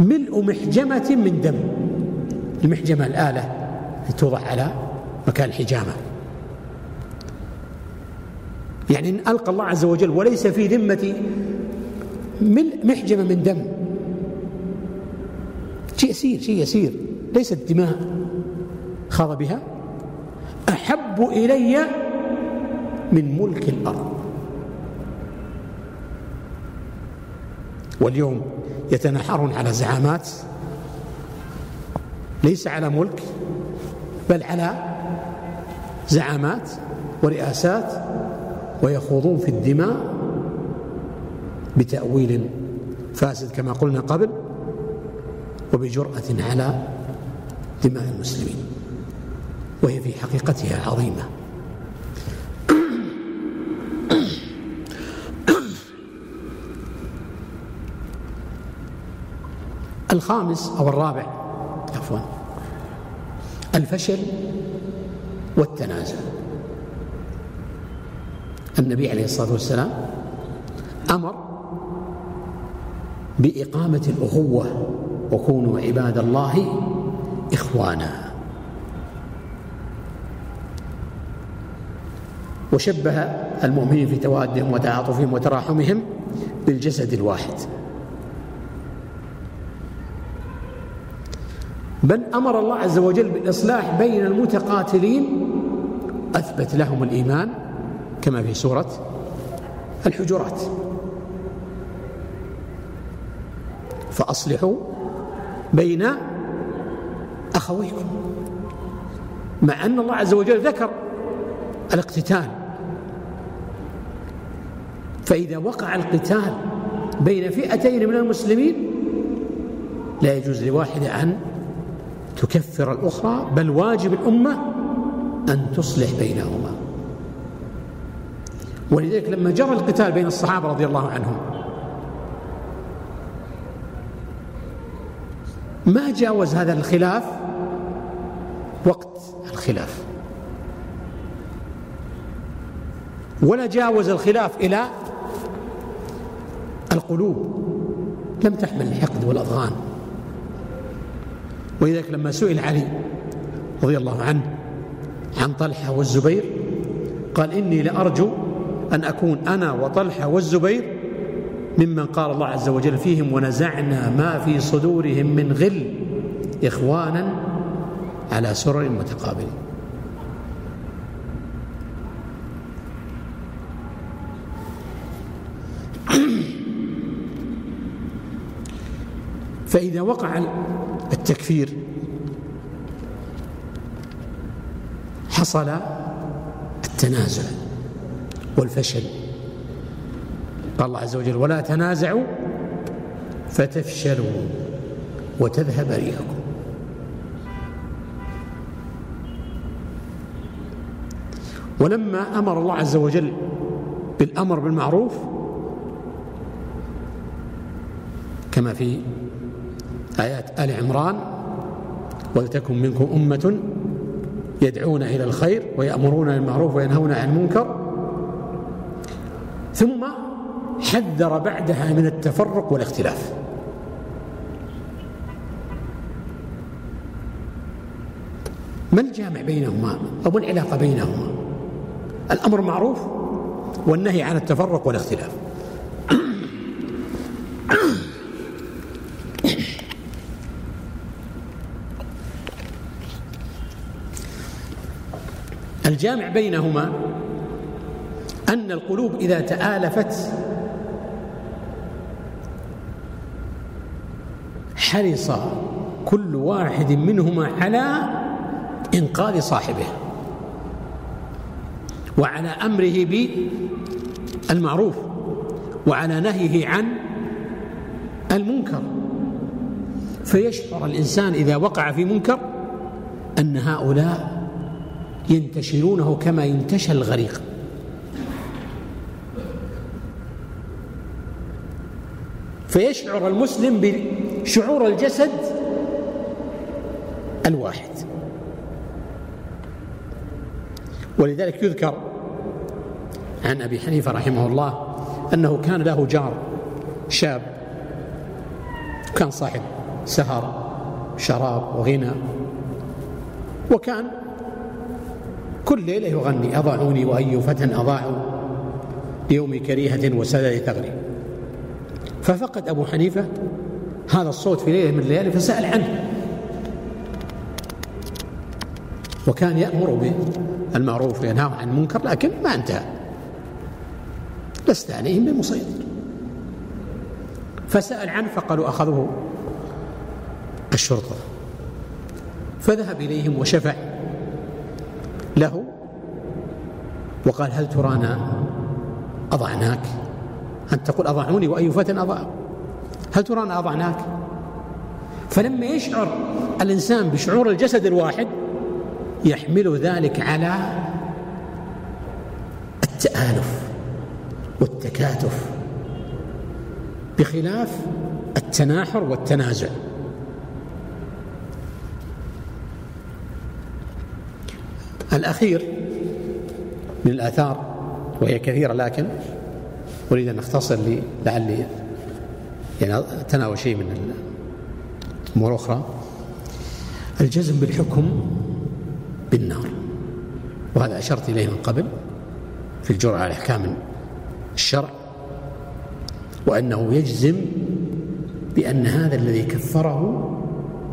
ملء محجمة من دم. المحجمة الآلة توضع على مكان الحجامة. يعني إن ألقى الله عز وجل وليس في ذمتي ملء محجمة من دم. شيء يسير شيء يسير. ليست دماء خاض بها. أحب إلي من ملك الأرض. واليوم يتنحرون على زعامات. ليس على ملك بل على زعامات ورئاسات ويخوضون في الدماء بتأويل فاسد كما قلنا قبل. وبجرأة على دماء المسلمين. وهي في حقيقتها عظيمة. الخامس أو الرابع عفوا الفشل والتنازل. النبي عليه الصلاة والسلام أمر بإقامة الأخوة وكونوا عباد الله إخوانا. وشبه المؤمنين في توادهم وتعاطفهم وتراحمهم بالجسد الواحد. بل أمر الله عز وجل بالإصلاح بين المتقاتلين أثبت لهم الإيمان كما في سورة الحجرات. فأصلحوا بين أخويكم مع أن الله عز وجل ذكر الاقتتال فإذا وقع القتال بين فئتين من المسلمين لا يجوز لواحدة أن تكفر الأخرى بل واجب الأمة أن تصلح بينهما. ولذلك لما جرى القتال بين الصحابة رضي الله عنهم ما جاوز هذا الخلاف؟ وقت الخلاف. ولا جاوز الخلاف إلى القلوب. لم تحمل الحقد والأضغان ولذلك لما سئل علي رضي الله عنه عن طلحة والزبير قال إني لأرجو أن أكون أنا وطلحة والزبير ممن قال الله عز وجل فيهم ونزعنا ما في صدورهم من غل إخوانا على سرر متقابلين. فإذا وقع التكفير حصل التنازع والفشل. قال الله عز وجل. ولا تنازعوا فتفشلوا وتذهب ريحكم ولما أمر الله عز وجل بالأمر بالمعروف كما في آيات آل عمران ولتكن منكم أمة يدعون إلى الخير ويأمرون بالمعروف وينهون عن المنكر ثم حذر بعدها من التفرق والاختلاف. ما الجامع بينهما؟ أو ما العلاقة بينهما؟ الأمر معروف والنهي عن التفرق والاختلاف. الجامع بينهما أن القلوب إذا تآلفت حرص كل واحد منهما على إنقاذ صاحبه وعلى أمره بالمعروف وعلى نهيه عن المنكر. فيشعر الإنسان إذا وقع في منكر أن هؤلاء ينتشرونه كما ينتشر الغريق. فيشعر المسلم بشعور الجسد الواحد. ولذلك يذكر عن أبي حنيفة رحمه الله أنه كان له جار شاب كان صاحب سهر شراب وغنى وكان كل ليلة يغني أضاعوني وأي فتى أضاعوا يوم كريهة وسدد ثغري. ففقد أبو حنيفة هذا الصوت في ليلة من الليالي فسأل عنه. وكان يأمر بالمعروف وينهى عن المنكر لكن ما انتهى. لست عليهم بمسيطر. فسأل عنه فقالوا أخذوه الشرطة. فذهب إليهم وشفع له وقال هل ترانا أضعناك؟ أن تقول أضعوني وأي فتى أضع هل ترانا أضعناك؟ فلما يشعر الإنسان بشعور الجسد الواحد يحمل ذلك على التآلف والتكاتف بخلاف التناحر والتنازع. الأخير من الآثار وهي كثيرة لكن أريد أن أختصر لي لعلي يعني تناول شيء من الأمور الأخرى. الجزم بالحكم بالنار. وهذا أشرت إليه من قبل في الجرعة على أحكام الشرع. وأنه يجزم بأن هذا الذي كفره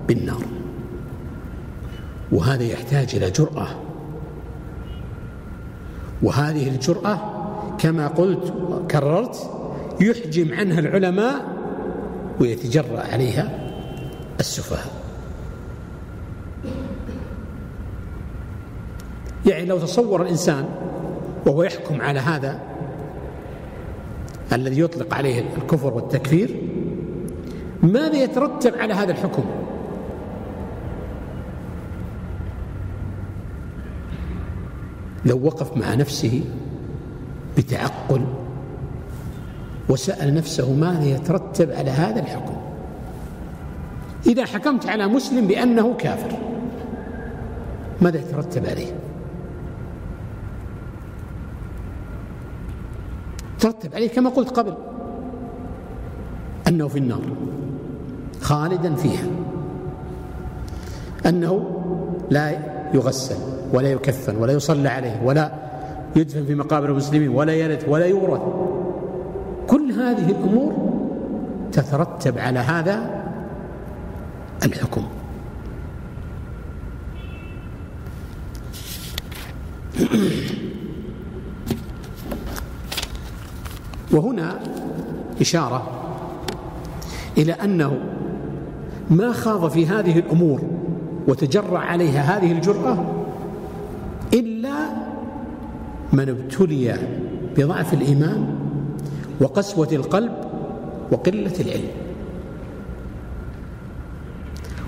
بالنار. وهذا يحتاج إلى جرأة. وهذه الجرأة كما قلت كررت يحجم عنها العلماء ويتجرأ عليها السفهاء. يعني لو تصور الإنسان وهو يحكم على هذا الذي يطلق عليه الكفر والتكفير ماذا يترتب على هذا الحكم؟ لو وقف مع نفسه بتعقل وسأل نفسه ماذا يترتب على هذا الحكم. إذا حكمت على مسلم بأنه كافر ماذا يترتب عليه؟ ترتب عليه كما قلت قبل أنه في النار خالدا فيها أنه لا يغسل ولا يكفن ولا يصلى عليه ولا يدفن في مقابر المسلمين ولا يرث ولا يورث. كل هذه الأمور تترتب على هذا الحكم. وهنا إشارة إلى أنه ما خاض في هذه الأمور وتجرع عليها هذه الجرأة إلا من ابتلي بضعف الإيمان وقسوة القلب وقلة العلم.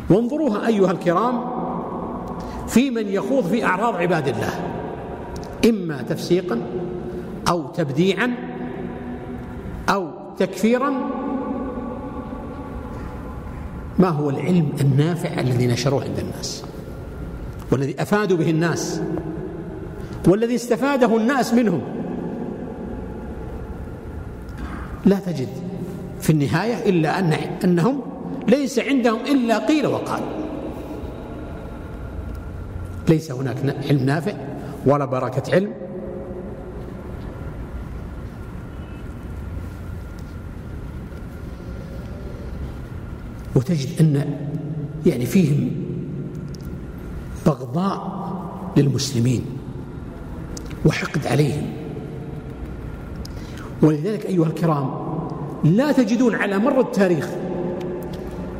وانظروها أيها الكرام في من يخوض في أعراض عباد الله إما تفسيقا أو تبديعا أو تكفيرا. ما هو العلم النافع الذي نشروه عند الناس؟ والذي أفادوا به الناس والذي استفاده الناس منهم لا تجد في النهاية إلا أن أنهم ليس عندهم إلا قيل وقال. ليس هناك علم نافع ولا بركة علم. وتجد أن يعني فيهم بغضاء للمسلمين وحقد عليهم. ولذلك أيها الكرام لا تجدون على مر التاريخ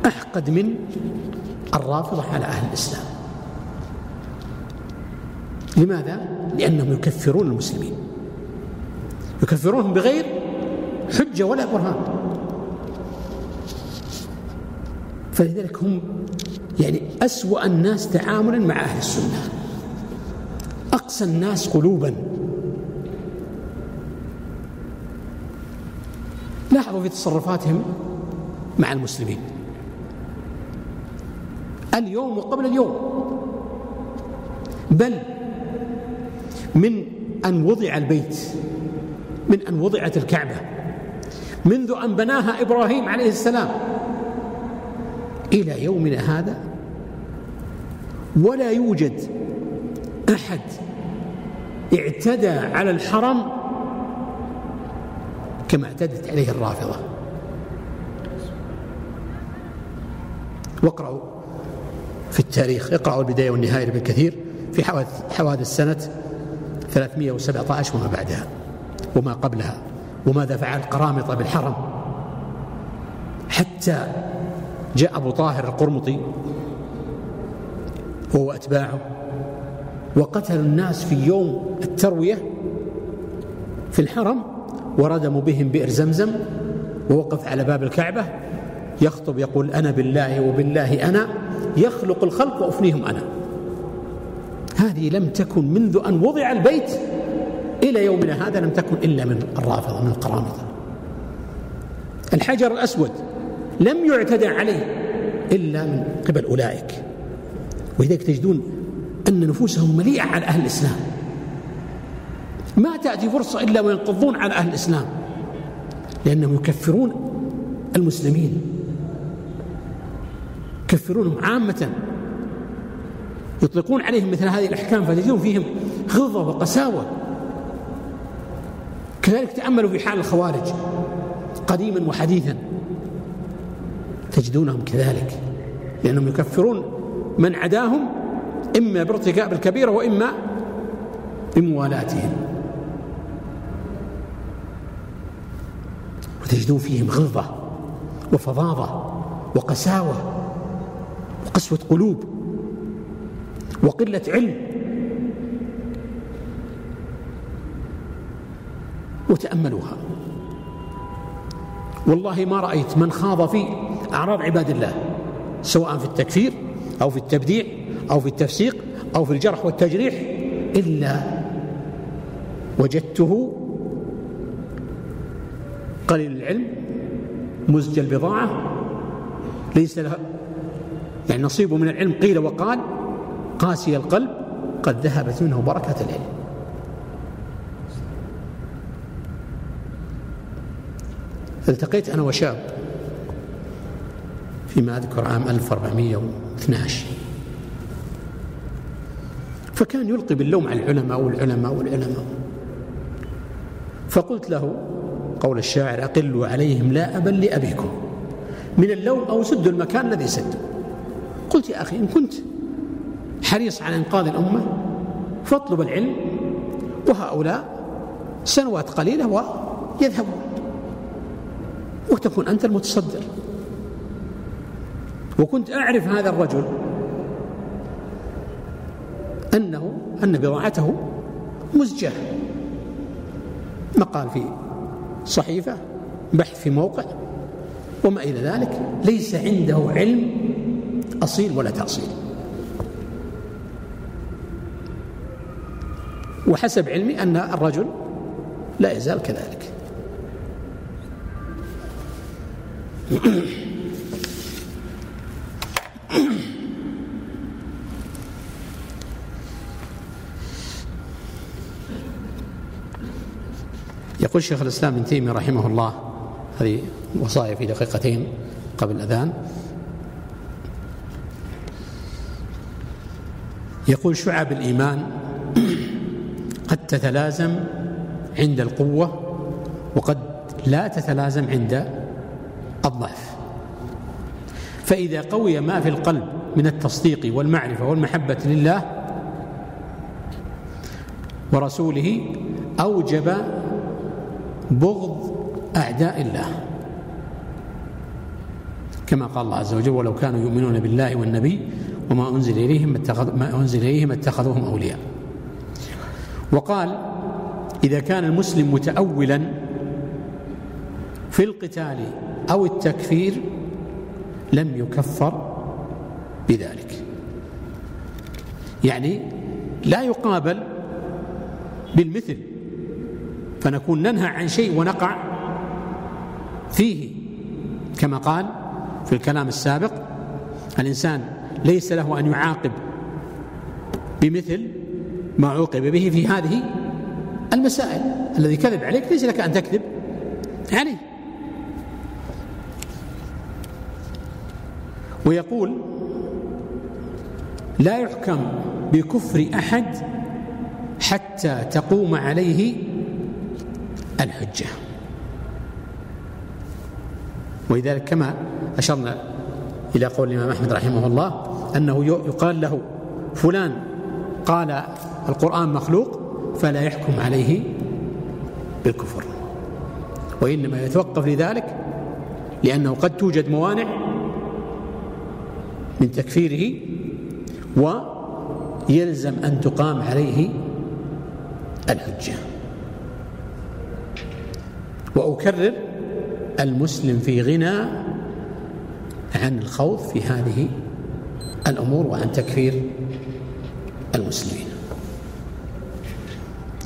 أحقد من الرافضة على أهل الإسلام. لماذا؟ لأنهم يكفرون المسلمين. يكفرونهم بغير حجة ولا برهان. فلذلك هم يعني أسوأ الناس تعاملا مع أهل السنة. أقسى الناس قلوبا. لاحظوا في تصرفاتهم مع المسلمين. اليوم وقبل اليوم. بل من أن وضع البيت من أن وضعت الكعبة منذ أن بناها إبراهيم عليه السلام إلى يومنا هذا ولا يوجد أحد اعتدى على الحرم كما اعتدت عليه الرافضة. واقرأوا في التاريخ اقرأوا البداية والنهاية لابن كثير في حوادث سنة 317 وما بعدها وما قبلها وماذا فعل القرامطة بالحرم. حتى جاء أبو طاهر القرمطي هو أتباعه وقتل الناس في يوم التروية في الحرم وردموا بهم بئر زمزم ووقف على باب الكعبة. يخطب يقول أنا بالله وبالله أنا يخلق الخلق وأفنيهم أنا. هذه لم تكن منذ أن وضع البيت إلى يومنا هذا لم تكن إلا من الرافضة من القرامطة الحجر الأسود لم يعتدى عليه إلا من قبل أولئك. ولذلك تجدون أن نفوسهم مليئة على أهل الإسلام. ما تأتي فرصة إلا وينقضون على أهل الإسلام لأنهم يكفرون المسلمين يكفرونهم عامة يطلقون عليهم مثل هذه الأحكام فتجدون فيهم غلظة وقساوة. كذلك تأملوا في حال الخوارج قديما وحديثا. تجدونهم كذلك لأنهم يكفرون من عداهم إما بارتكاب الكبيرة وإما بموالاتهم. وتجدون فيهم غلظة وفظاظة وقساوة وقسوة قلوب وقلة علم. وتأملوها. والله ما رأيت من خاض في أعراض عباد الله سواء في التكفير أو في التبديع أو في التفسيق أو في الجرح والتجريح إلا وجدته قليل العلم مزج البضاعة ليس له يعني نصيبه من العلم قيل وقال قاسي القلب قد ذهبت منه بركة العلم. التقيت أنا وشاب فيما أذكر عام 1412 فكان يلقي باللوم على العلماء والعلماء والعلماء. فقلت له قول الشاعر أقلوا عليهم لا أبا لأبيكم. من اللوم أو سدوا المكان الذي سدوا قلت يا أخي إن كنت حريص على إنقاذ الأمة فاطلب العلم وهؤلاء سنوات قليلة ويذهبون. وتكون أنت المتصدر. وكنت أعرف هذا الرجل أنه أن بضاعته مزجة مقال في صحيفة بحث في موقع وما إلى ذلك. ليس عنده علم أصيل ولا تأصيل. وحسب علمي أن الرجل لا يزال كذلك. يقول شيخ الإسلام ابن تيمية رحمه الله هذه وصايا في دقيقتين قبل الأذان. يقول شعب الإيمان قد تتلازم عند القوة وقد لا تتلازم عند الضعف. فإذا قوي ما في القلب من التصديق والمعرفة والمحبة لله ورسوله أوجب بغض أعداء الله. كما قال الله عز وجل ولو كانوا يؤمنون بالله والنبي وما أنزل إليهم ما أنزل إليهم اتخذوهم أولياء. وقال إذا كان المسلم متأولا في القتال أو التكفير لم يكفر بذلك. يعني لا يقابل بالمثل. فنكون ننهى عن شيء ونقع فيه. كما قال في الكلام السابق الإنسان ليس له أن يعاقب بمثل ما عوقب به في هذه المسائل. الذي كذب عليك ليس لك أن تكذب عليه. ويقول لا يحكم بكفر أحد حتى تقوم عليه الحجة. ولذلك كما أشرنا إلى قول الإمام أحمد رحمه الله أنه يقال له فلان قال القرآن مخلوق فلا يحكم عليه بالكفر. وإنما يتوقف لذلك لأنه قد توجد موانع من تكفيره ويلزم أن تقام عليه الحجة. وأكرر المسلم في غنى عن الخوض في هذه الأمور وعن تكفير المسلمين.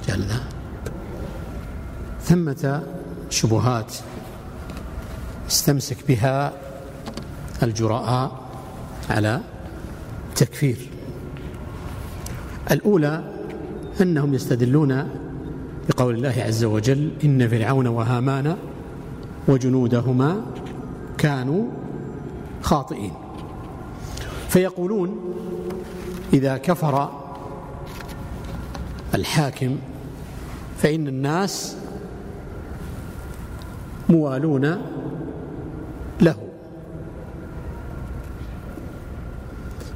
جل. ثمة شبهات استمسك بها الجراء على تكفير. الأولى أنهم يستدلون بقول الله عز وجل إن فرعون وهامان وجنودهما كانوا خاطئين. فيقولون إذا كفر الحاكم فإن الناس موالون له.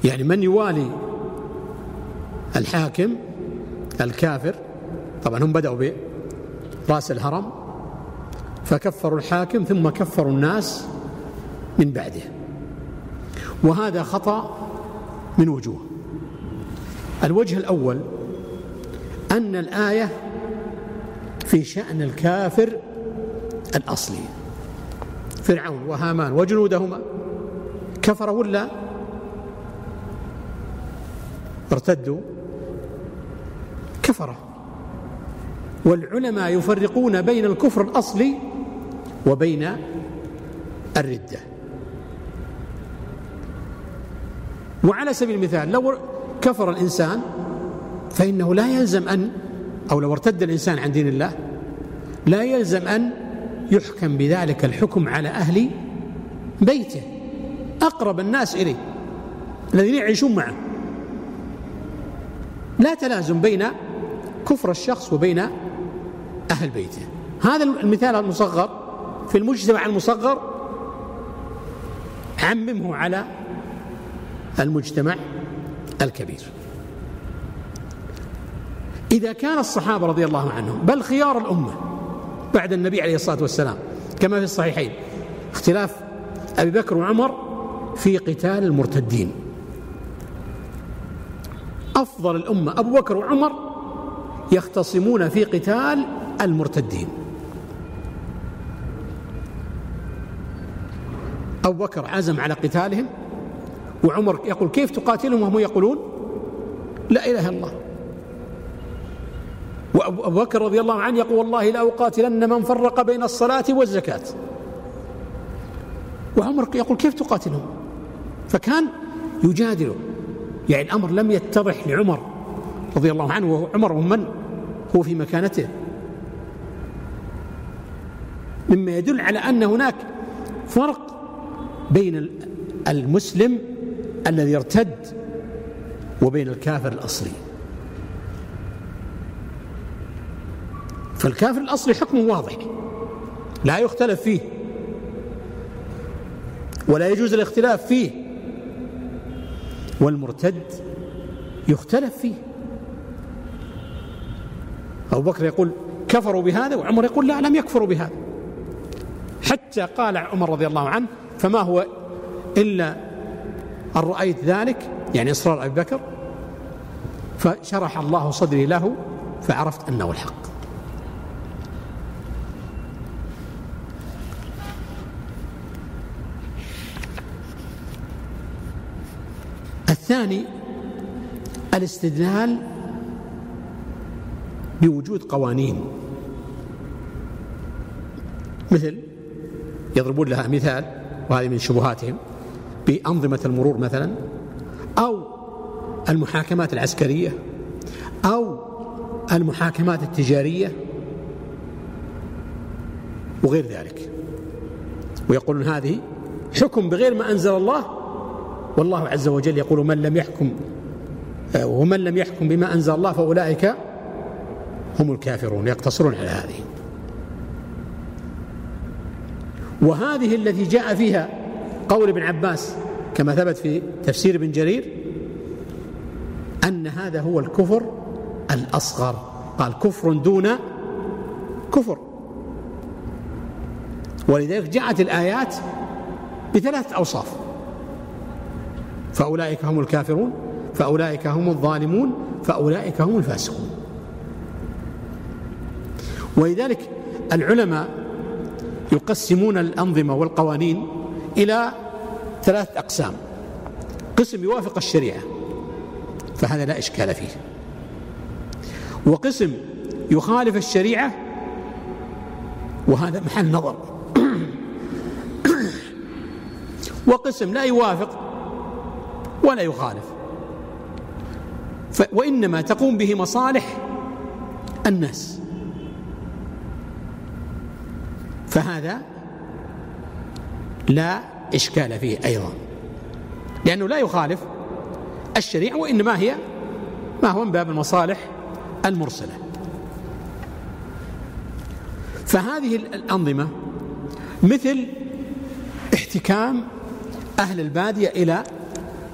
يعني من يوالي الحاكم؟ الكافر. طبعا هم بدأوا برأس الهرم فكفروا الحاكم ثم كفروا الناس من بعده. وهذا خطأ من وجوه. الوجه الأول أن الآية في شأن الكافر الأصلي. فرعون وهامان وجنودهما كفروا ولا؟ ارتدوا. كفر والعلماء يفرقون بين الكفر الأصلي وبين الردة. وعلى سبيل المثال لو كفر الإنسان فإنه لا يلزم أن أو لو ارتد الإنسان عن دين الله لا يلزم أن يحكم بذلك الحكم على أهل بيته أقرب الناس إليه الذين يعيشون معه. لا تلازم بين كفر الشخص وبين أهل بيته هذا المثال المصغر في المجتمع المصغر عممه على المجتمع الكبير. إذا كان الصحابة رضي الله عنهم بل خيار الأمة بعد النبي عليه الصلاة والسلام كما في الصحيحين اختلاف أبي بكر وعمر في قتال المرتدين. أفضل الأمة أبو بكر وعمر يختصمون في قتال المرتدين. أبو بكر عزم على قتالهم وعمر يقول كيف تقاتلهم وهم يقولون؟ لا إله إلا الله. وأبو بكر رضي الله عنه يقول والله لا أقاتلن من فرق بين الصلاة والزكاة. وعمر يقول كيف تقاتلهم؟ فكان يجادله يعني الأمر لم يتضح لعمر رضي الله عنه وهو عمر من؟ هو في مكانته. مما يدل على أن هناك فرق بين المسلم الذي ارتد وبين الكافر الأصلي. فالكافر الأصلي حكمه واضح لا يختلف فيه ولا يجوز الاختلاف فيه والمرتد يختلف فيه. أبو بكر يقول كفروا بهذا وعمر يقول لا لم يكفروا بهذا. حتى قال عمر رضي الله عنه فما هو إلا أن رأيت ذلك؟ يعني إصرار أبي بكر. فشرح الله صدري له فعرفت أنه الحق. الثاني الاستدلال بوجود قوانين. مثل يضربون لها مثال وهذه من شبهاتهم بأنظمة المرور مثلا أو المحاكمات العسكرية أو المحاكمات التجارية وغير ذلك. ويقولون هذه حكم بغير ما أنزل الله والله عز وجل يقول من لم يحكم ومن لم يحكم بما أنزل الله فأولئك هم الكافرون. يقتصرون على هذه. وهذه التي جاء فيها قول ابن عباس كما ثبت في تفسير ابن جرير أن هذا هو الكفر الأصغر. قال كفر دون كفر. ولذلك جاءت الآيات بثلاثة أوصاف. فأولئك هم الكافرون فأولئك هم الظالمون فأولئك هم الفاسقون. ولذلك العلماء يقسمون الأنظمة والقوانين إلى ثلاث أقسام. قسم يوافق الشريعة فهذا لا إشكال فيه. وقسم يخالف الشريعة وهذا محل نظر. وقسم لا يوافق ولا يخالف. وإنما تقوم به مصالح الناس. لا إشكال فيه أيضا لأنه لا يخالف الشريعة وإنما هي ما هو من باب المصالح المرسلة. فهذه الأنظمة مثل احتكام أهل البادية إلى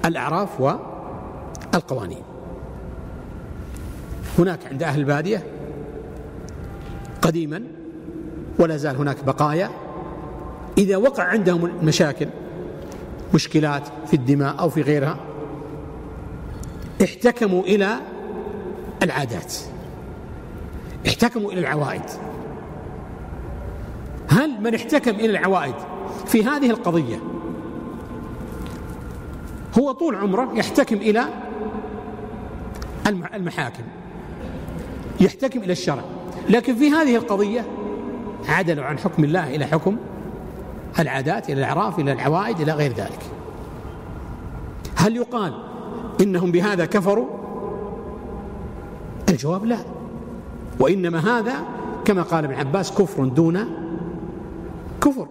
الأعراف والقوانين. هناك عند أهل البادية قديما ولا زال هناك بقايا. إذا وقع عندهم مشاكل مشكلات في الدماء أو في غيرها احتكموا إلى العادات. احتكموا إلى العوائد. هل من احتكم إلى العوائد في هذه القضية هو طول عمره يحتكم إلى المحاكم يحتكم إلى الشرع. لكن في هذه القضية عدلوا عن حكم الله إلى حكم العادات إلى الأعراف إلى العوائد إلى غير ذلك. هل يقال إنهم بهذا كفروا؟ الجواب لا. وإنما هذا كما قال ابن عباس كفر دون كفر.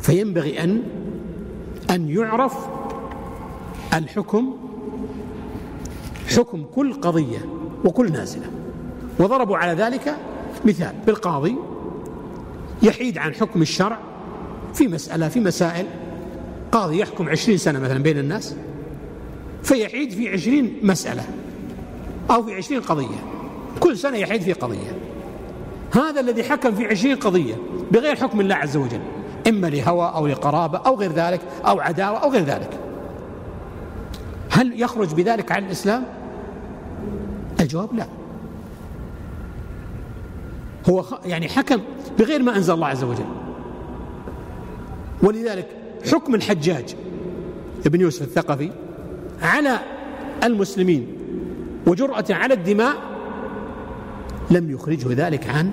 فينبغي أن أن يعرف الحكم حكم كل قضية وكل نازلة. وضربوا على ذلك مثال بالقاضي يحيد عن حكم الشرع في مسألة في مسائل. قاضي يحكم عشرين سنة مثلا بين الناس فيحيد في عشرين مسألة أو في عشرين قضية. كل سنة يحيد في قضية. هذا الذي حكم في عشرين قضية بغير حكم الله عز وجل إما لهوى أو لقرابة أو غير ذلك أو عداوة أو غير ذلك. هل يخرج بذلك عن الإسلام؟ الجواب لا. هو يعني حكم بغير ما أنزل الله عز وجل. ولذلك حكم الحجاج ابن يوسف الثقفي على المسلمين وجرأة على الدماء لم يخرجه ذلك عن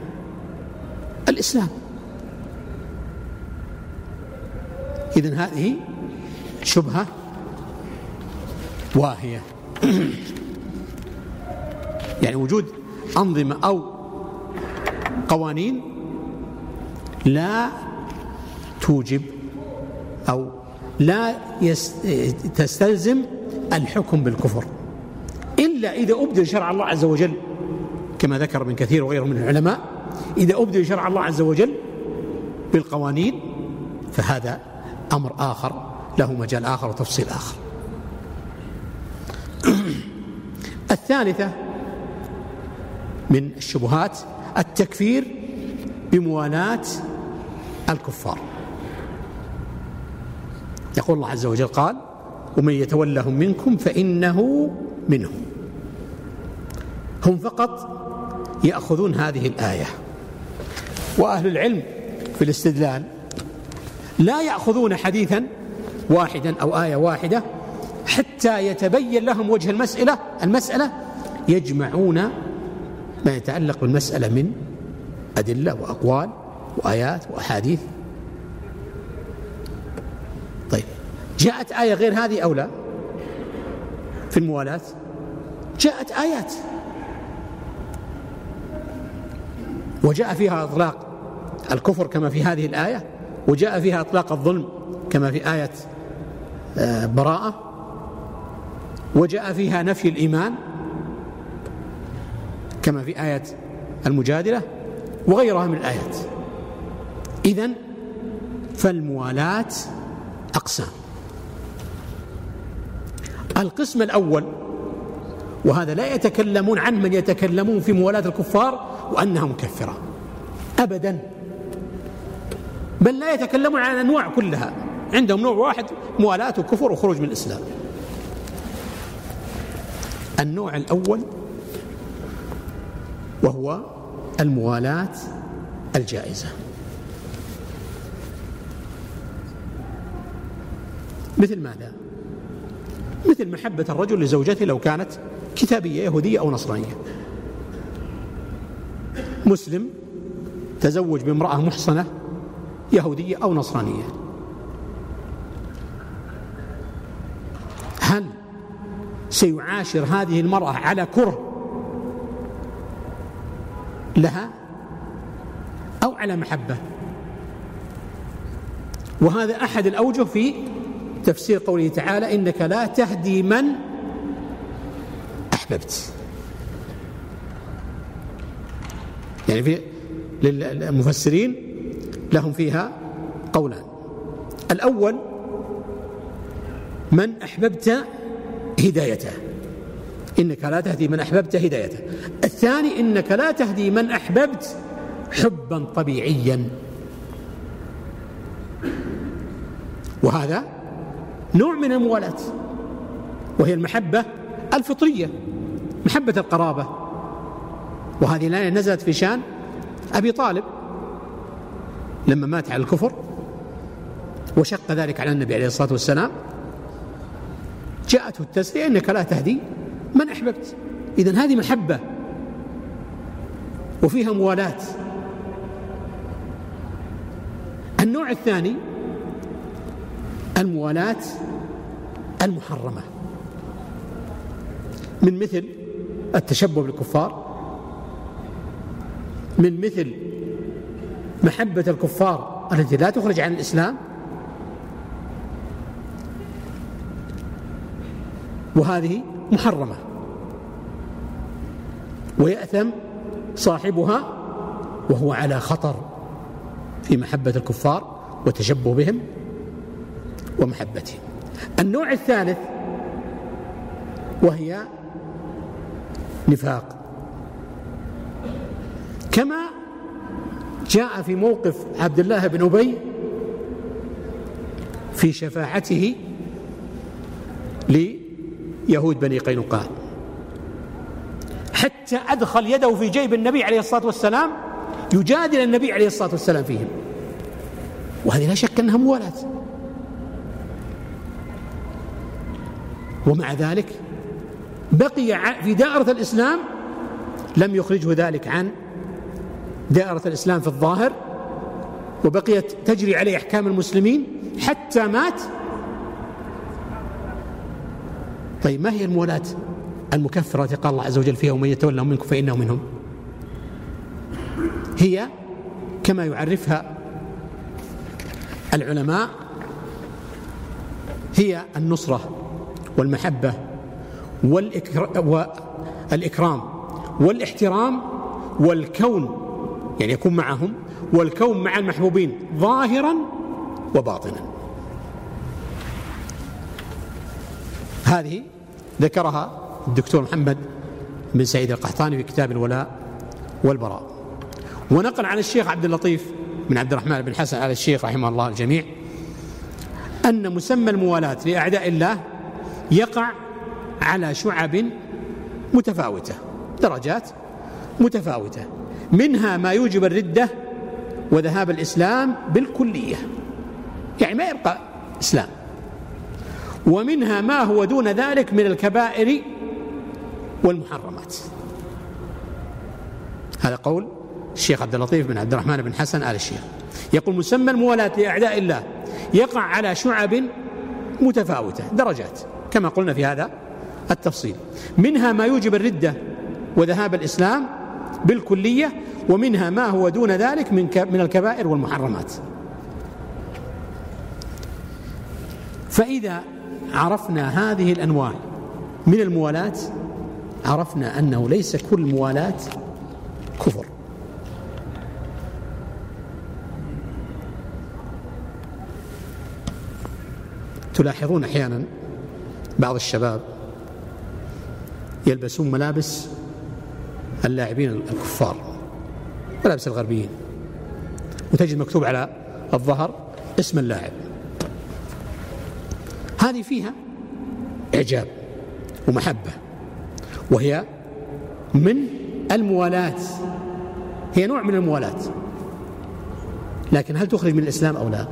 الإسلام. إذن هذه شبهة واهية. يعني وجود أنظمة أو قوانين لا توجب أو لا تستلزم الحكم بالكفر. إلا إذا أبدل شرع الله عز وجل كما ذكر ابن كثير وغيره من العلماء إذا أبدل شرع الله عز وجل بالقوانين فهذا أمر آخر له مجال آخر وتفصيل آخر. الثالثة من الشبهات التكفير بموالاة الكفار. يقول الله عز وجل قال ومن يتولهم منكم فإنه منهم. هم فقط يأخذون هذه الآية. وأهل العلم في الاستدلال لا يأخذون حديثا واحدا أو آية واحدة حتى يتبين لهم وجه المسألة. المسألة يجمعون ما يتعلق بالمسألة من أدلة وأقوال وآيات وأحاديث. طيب جاءت آية غير هذه أو لا؟ في الموالاة جاءت آيات. وجاء فيها إطلاق الكفر كما في هذه الآية وجاء فيها إطلاق الظلم كما في آية آه، براءة وجاء فيها نفي الإيمان كما في آية المجادلة وغيرها من الآيات. إذن فالموالاة أقسام. القسم الأول وهذا لا يتكلمون عن من يتكلمون في موالاة الكفار وأنها مكفرة أبدا. بل لا يتكلمون عن الأنواع كلها. عندهم نوع واحد موالاة وكفر وخروج من الإسلام. النوع الأول وهو الموالاة الجائزة. مثل ماذا؟ مثل محبة الرجل لزوجته لو كانت كتابية يهودية أو نصرانية. مسلم تزوج بامرأة محصنة يهودية أو نصرانية. هل سيعاشر هذه المرأة على كره لها أو على محبة. وهذا أحد الأوجه في تفسير قوله تعالى إنك لا تهدي من أحببت. يعني في للمفسرين لهم فيها قولان. الأول من أحببت هدايته. إنك لا تهدي من أحببت هدايته. الثاني إنك لا تهدي من أحببت حبا طبيعيا. وهذا نوع من الموالاة وهي المحبة الفطرية محبة القرابة. وهذه الآية نزلت في شان أبي طالب. لما مات على الكفر وشق ذلك على النبي عليه الصلاة والسلام جاءته التسلية إنك لا تهدي من أحببت؟ إذن هذه محبة وفيها موالاة النوع الثاني الموالاة المحرمة. من مثل التشبه بالكفار من مثل محبة الكفار التي لا تخرج عن الإسلام وهذه محرمة. ويأثم صاحبها وهو على خطر في محبة الكفار وتشبه بهم ومحبتهم. النوع الثالث وهي نفاق. كما جاء في موقف عبد الله بن أبي في شفاعته ليهود بني قينقاع. حتى أدخل يده في جيب النبي عليه الصلاة والسلام يجادل النبي عليه الصلاة والسلام فيهم. وهذه لا شك أنها موالاه ومع ذلك بقي في دائرة الإسلام لم يخرجه ذلك عن دائرة الإسلام في الظاهر وبقيت تجري عليه أحكام المسلمين حتى مات طيب ما هي المولاة المكفرة التي قال الله عز وجل فيها ومن يتولهم منكم فإنه منهم؟ هي كما يعرفها العلماء هي النصرة والمحبة والإكرام والاحترام والكون يعني يكون معهم والكون مع المحبوبين ظاهرا وباطنا. هذه ذكرها الدكتور محمد بن سعيد القحطاني في كتاب الولاء والبراء. ونقل عن الشيخ عبد اللطيف بن عبد الرحمن بن حسن على الشيخ رحمه الله الجميع أن مسمى الموالاة لأعداء الله يقع على شعب متفاوتة درجات متفاوتة منها ما يوجب الردة وذهاب الإسلام بالكلية. يعني ما يبقى إسلام. ومنها ما هو دون ذلك من الكبائر والمحرمات. هذا قول الشيخ عبد اللطيف بن عبد الرحمن بن حسن آل الشيخ. يقول مسمى الموالاة لأعداء الله يقع على شعب متفاوتة درجات كما قلنا في هذا التفصيل. منها ما يوجب الردة وذهاب الإسلام بالكلية ومنها ما هو دون ذلك من من الكبائر والمحرمات. فإذا عرفنا هذه الأنواع من الموالاة عرفنا أنه ليس كل موالاة كفر. تلاحظون أحيانا بعض الشباب يلبسون ملابس اللاعبين الكفار ملابس الغربيين وتجد مكتوب على الظهر اسم اللاعب. هذه فيها إعجاب ومحبة وهي من الموالاة هي نوع من الموالاة لكن هل تخرج من الإسلام أو لا؟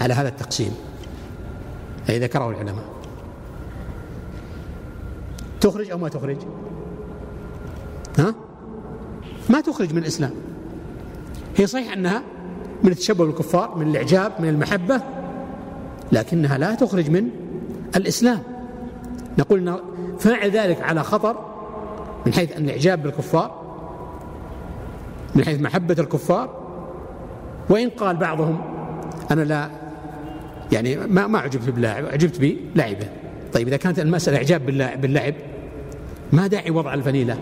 على هذا التقسيم. أي ذكره العلماء. تخرج أو ما تخرج؟ ها؟ ما تخرج من الإسلام. هي صحيح أنها من التشبه بالكفار من الإعجاب من المحبة. لكنها لا تخرج من الإسلام. نقول أن فاعل ذلك على خطر من حيث أن الإعجاب بالكفار من حيث محبة الكفار. وإن قال بعضهم أنا لا يعني ما ما عجبت بلاعب عجبت بلعبه طيب إذا كانت المسألة إعجاب باللعب ما داعي وضع الفنيلة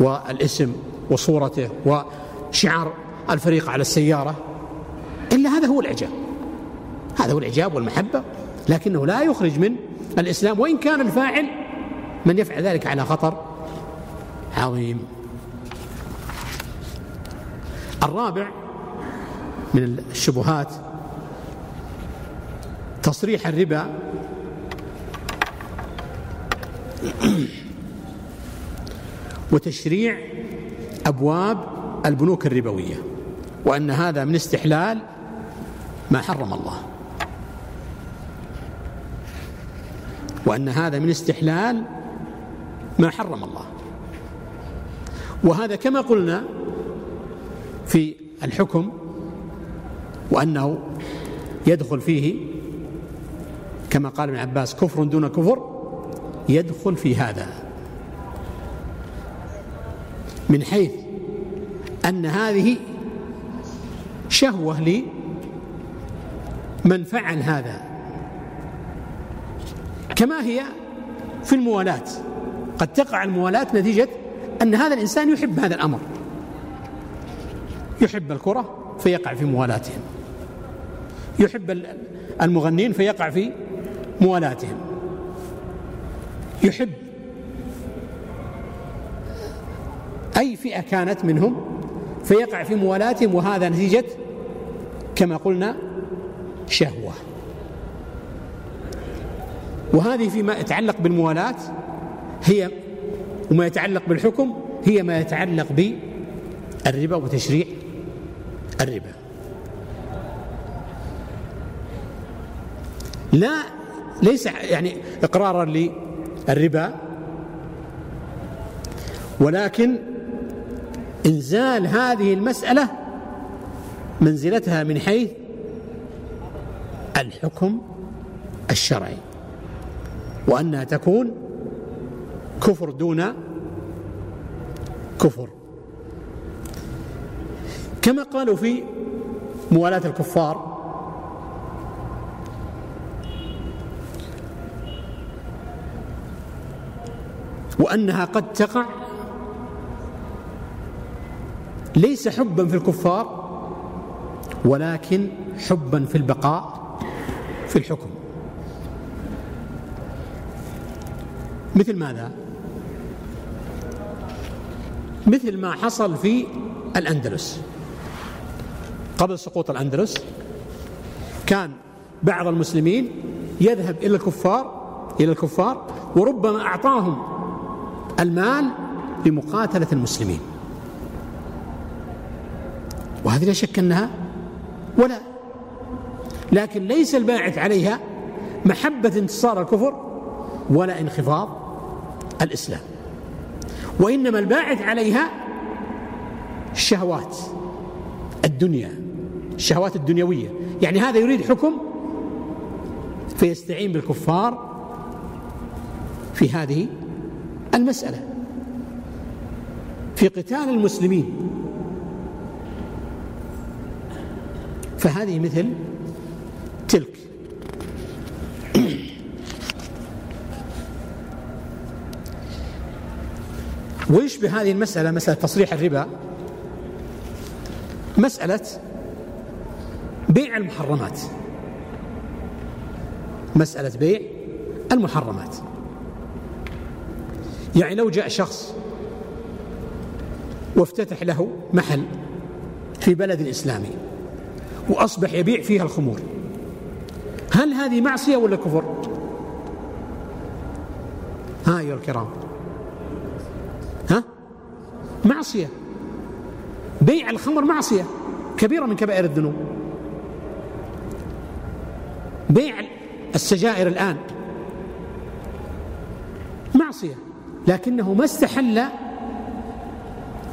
والاسم وصورته وشعار الفريق على السيارة؟ إلا هذا هو الإعجاب. هذا هو الإعجاب والمحبة لكنه لا يخرج من الإسلام وإن كان الفاعل من يفعل ذلك على خطر عظيم. الرابع من الشبهات تصريح الربا. وتشريع أبواب البنوك الربوية وأن هذا من استحلال ما حرم الله. وأن هذا من استحلال ما حرم الله. وهذا كما قلنا في الحكم وأنه يدخل فيه كما قال ابن عباس كفر دون كفر يدخل في هذا. من حيث أن هذه شهوة لمن فعل هذا. كما هي في الموالاة قد تقع الموالاة نتيجة أن هذا الإنسان يحب هذا الأمر. يحب الكرة فيقع في موالاتهم. يحب المغنين فيقع في موالاتهم. يحب. أي فئة كانت منهم فيقع في موالاتهم وهذا نتيجة كما قلنا شهوة. وهذه فيما يتعلق بالموالاة هي وما يتعلق بالحكم هي ما يتعلق بالربا وتشريع الربا. لا ليس يعني إقرارا للربا ولكن إنزال هذه المسألة منزلتها من حيث الحكم الشرعي. وأنها تكون كفر دون كفر. كما قالوا في موالاة الكفار وأنها قد تقع ليس حبا في الكفار ولكن حبا في البقاء في الحكم. مثل ماذا؟ مثل ما حصل في الأندلس. قبل سقوط الأندلس كان بعض المسلمين يذهب إلى الكفار إلى الكفار وربما أعطاهم المال لمقاتلة المسلمين. وهذه لا شك أنها ولا لكن ليس الباعث عليها محبة انتصار الكفر ولا انخفاض الإسلام. وإنما الباعث عليها الشهوات الدنيا الشهوات الدنيوية. يعني هذا يريد حكم فيستعين بالكفار في هذه المسألة. في قتال المسلمين فهذه مثل تلك. ويشبه هذه المسألة؟ مسألة تصريح الربا. مسألة بيع المحرمات. مسألة بيع المحرمات. يعني لو جاء شخص وافتتح له محل في بلد إسلامي وأصبح يبيع فيها الخمور هل هذه معصية ولا كفر؟ ها أيها الكرام. معصية. بيع الخمر معصية. كبيرة من كبائر الذنوب. بيع السجائر الآن. معصية. لكنه ما استحل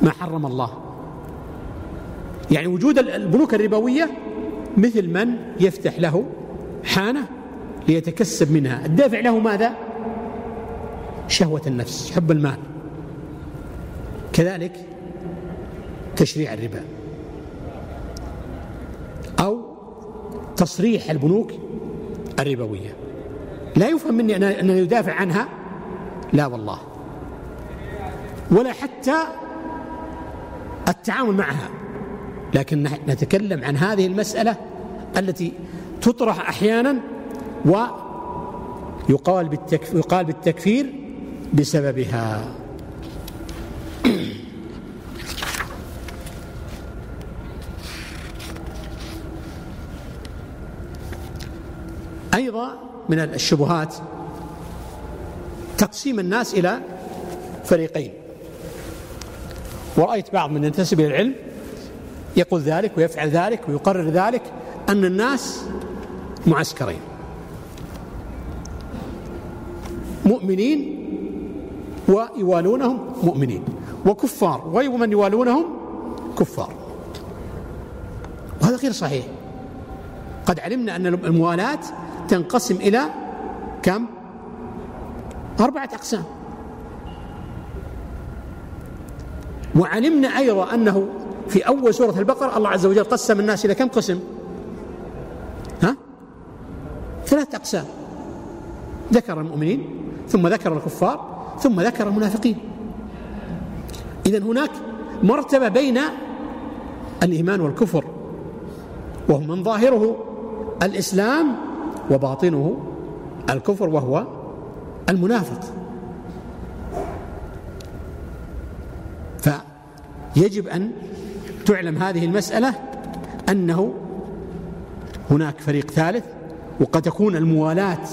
ما حرم الله. يعني وجود البنوك الربوية مثل من يفتح له حانة ليتكسب منها. الدافع له ماذا؟ شهوة النفس حب المال. كذلك تشريع الربا أو تصريح البنوك الربوية. لا يفهم مني أن يدافع عنها؟ لا والله. ولا حتى التعامل معها. لكن نتكلم عن هذه المسألة التي تطرح أحيانا ويقال بالتكفير, يقال بالتكفير بسببها. أيضا من الشبهات تقسيم الناس إلى فريقين. ورأيت بعض من ينتسب إلى العلم يقول ذلك ويفعل ذلك ويقرر ذلك أن الناس معسكرين. مؤمنين ويوالونهم مؤمنين وكفار ومن يوالونهم كفار. وهذا غير صحيح. قد علمنا أن الموالاة تنقسم إلى كم؟ أربعة أقسام. وعلمنا أيضا أنه في أول سورة البقرة الله عز وجل قسم الناس إلى كم قسم؟ ها؟ ثلاثة أقسام. ذكر المؤمنين ثم ذكر الكفار ثم ذكر المنافقين. إذا هناك مرتبة بين الإيمان والكفر وهو من ظاهره الإسلام وباطنه الكفر وهو المنافق. فيجب أن تعلم هذه المسألة أنه هناك فريق ثالث وقد تكون الموالاة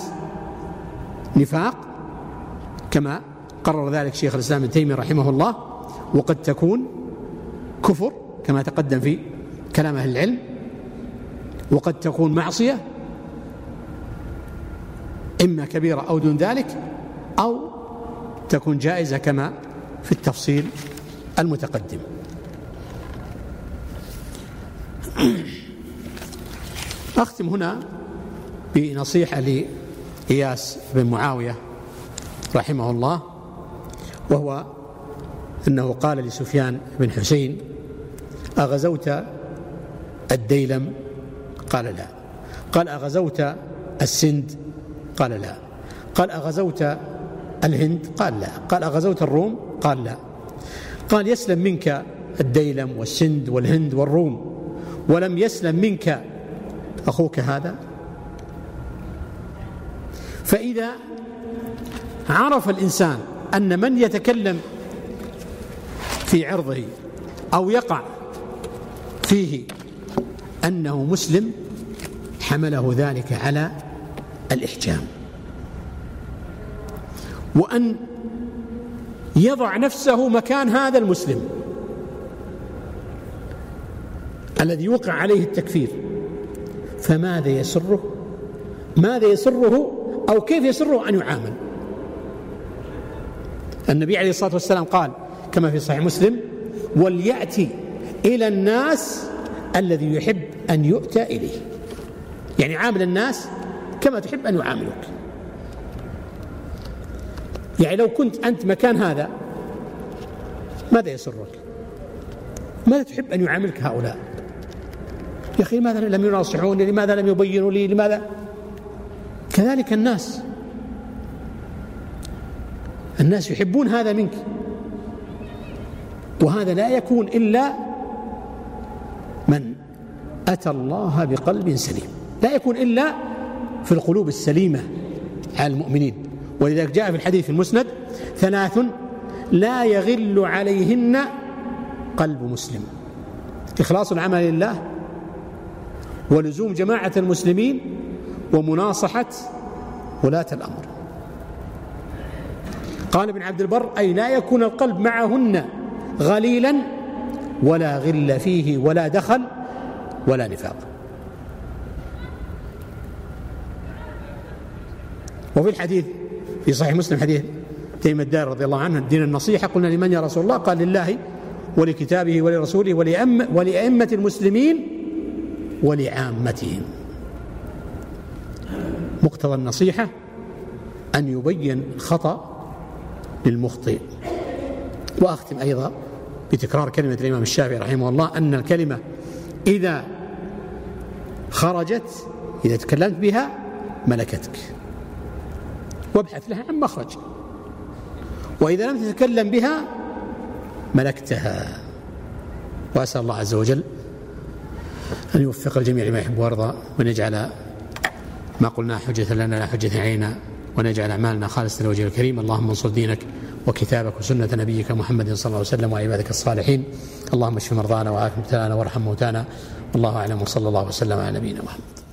نفاق كما قرر ذلك شيخ الإسلام ابن تيمية رحمه الله وقد تكون كفر كما تقدم في كلام أهل العلم وقد تكون معصية إما كبيرة أو دون ذلك أو تكون جائزة كما في التفصيل المتقدم. أختم هنا بنصيحة لإياس بن معاوية رحمه الله وهو أنه قال لسفيان بن حسين أغزوت الديلم؟ قال لا. قال أغزوت السند؟ قال لا. قال أغزوت الهند؟ قال لا. قال أغزوت الروم؟ قال لا. قال يسلم منك الديلم والسند والهند والروم. ولم يسلم منك أخوك هذا؟ فإذا عرف الإنسان أن من يتكلم في عرضه أو يقع فيه أنه مسلم حمله ذلك على الإحجام. وأن يضع نفسه مكان هذا المسلم الذي يوقع عليه التكفير. فماذا يسره؟ ماذا يسره أو كيف يسره أن يعامل؟ النبي عليه الصلاة والسلام قال كما في صحيح مسلم وليأتي إلى الناس الذي يحب أن يؤتى إليه. يعني عامل الناس كما تحب أن يعاملوك. يعني لو كنت أنت مكان هذا ماذا يسرك؟ ماذا تحب أن يعاملك هؤلاء؟ يا أخي لماذا لم يناصحوني؟ لماذا لم يبينوا لي؟ لماذا؟ كذلك الناس. الناس يحبون هذا منك. وهذا لا يكون إلا من أتى الله بقلب سليم. لا يكون إلا في القلوب السليمة على المؤمنين. ولذلك جاء في الحديث المسند ثلاث لا يغل عليهن قلب مسلم. إخلاص العمل لله ولزوم جماعة المسلمين ومناصحة ولاة الأمر. قال ابن عبد البر أي لا يكون القلب معهن غليلا ولا غل فيه ولا دخل ولا نفاق. وفي الحديث في صحيح مسلم حديث تيم الدار رضي الله عنه الدين النصيحة قلنا لمن يا رسول الله؟ قال لله ولكتابه ولرسوله ولأئمة المسلمين ولعامتهم. مقتضى النصيحة أن يبين الخطأ للمخطئ. وأختم أيضا بتكرار كلمة الإمام الشافعي رحمه الله أن الكلمة إذا خرجت إذا تكلمت بها ملكتك. وابحث لها عن مخرج. وإذا لم تتكلم بها ملكتها. وأسأل الله عز وجل أن يوفق الجميع لما يحب ويرضى وأن يجعل ما قلنا حجة لنا لا حجة علينا ونجعل أعمالنا خالصة لوجه الكريم. اللهم انصر دينك وكتابك وسنة نبيك محمد صلى الله عليه وسلم وعبادك الصالحين. اللهم اشف مرضانا وعاف مبتلانا وارحم موتانا. والله أعلم وصلى الله وسلم على نبينا محمد.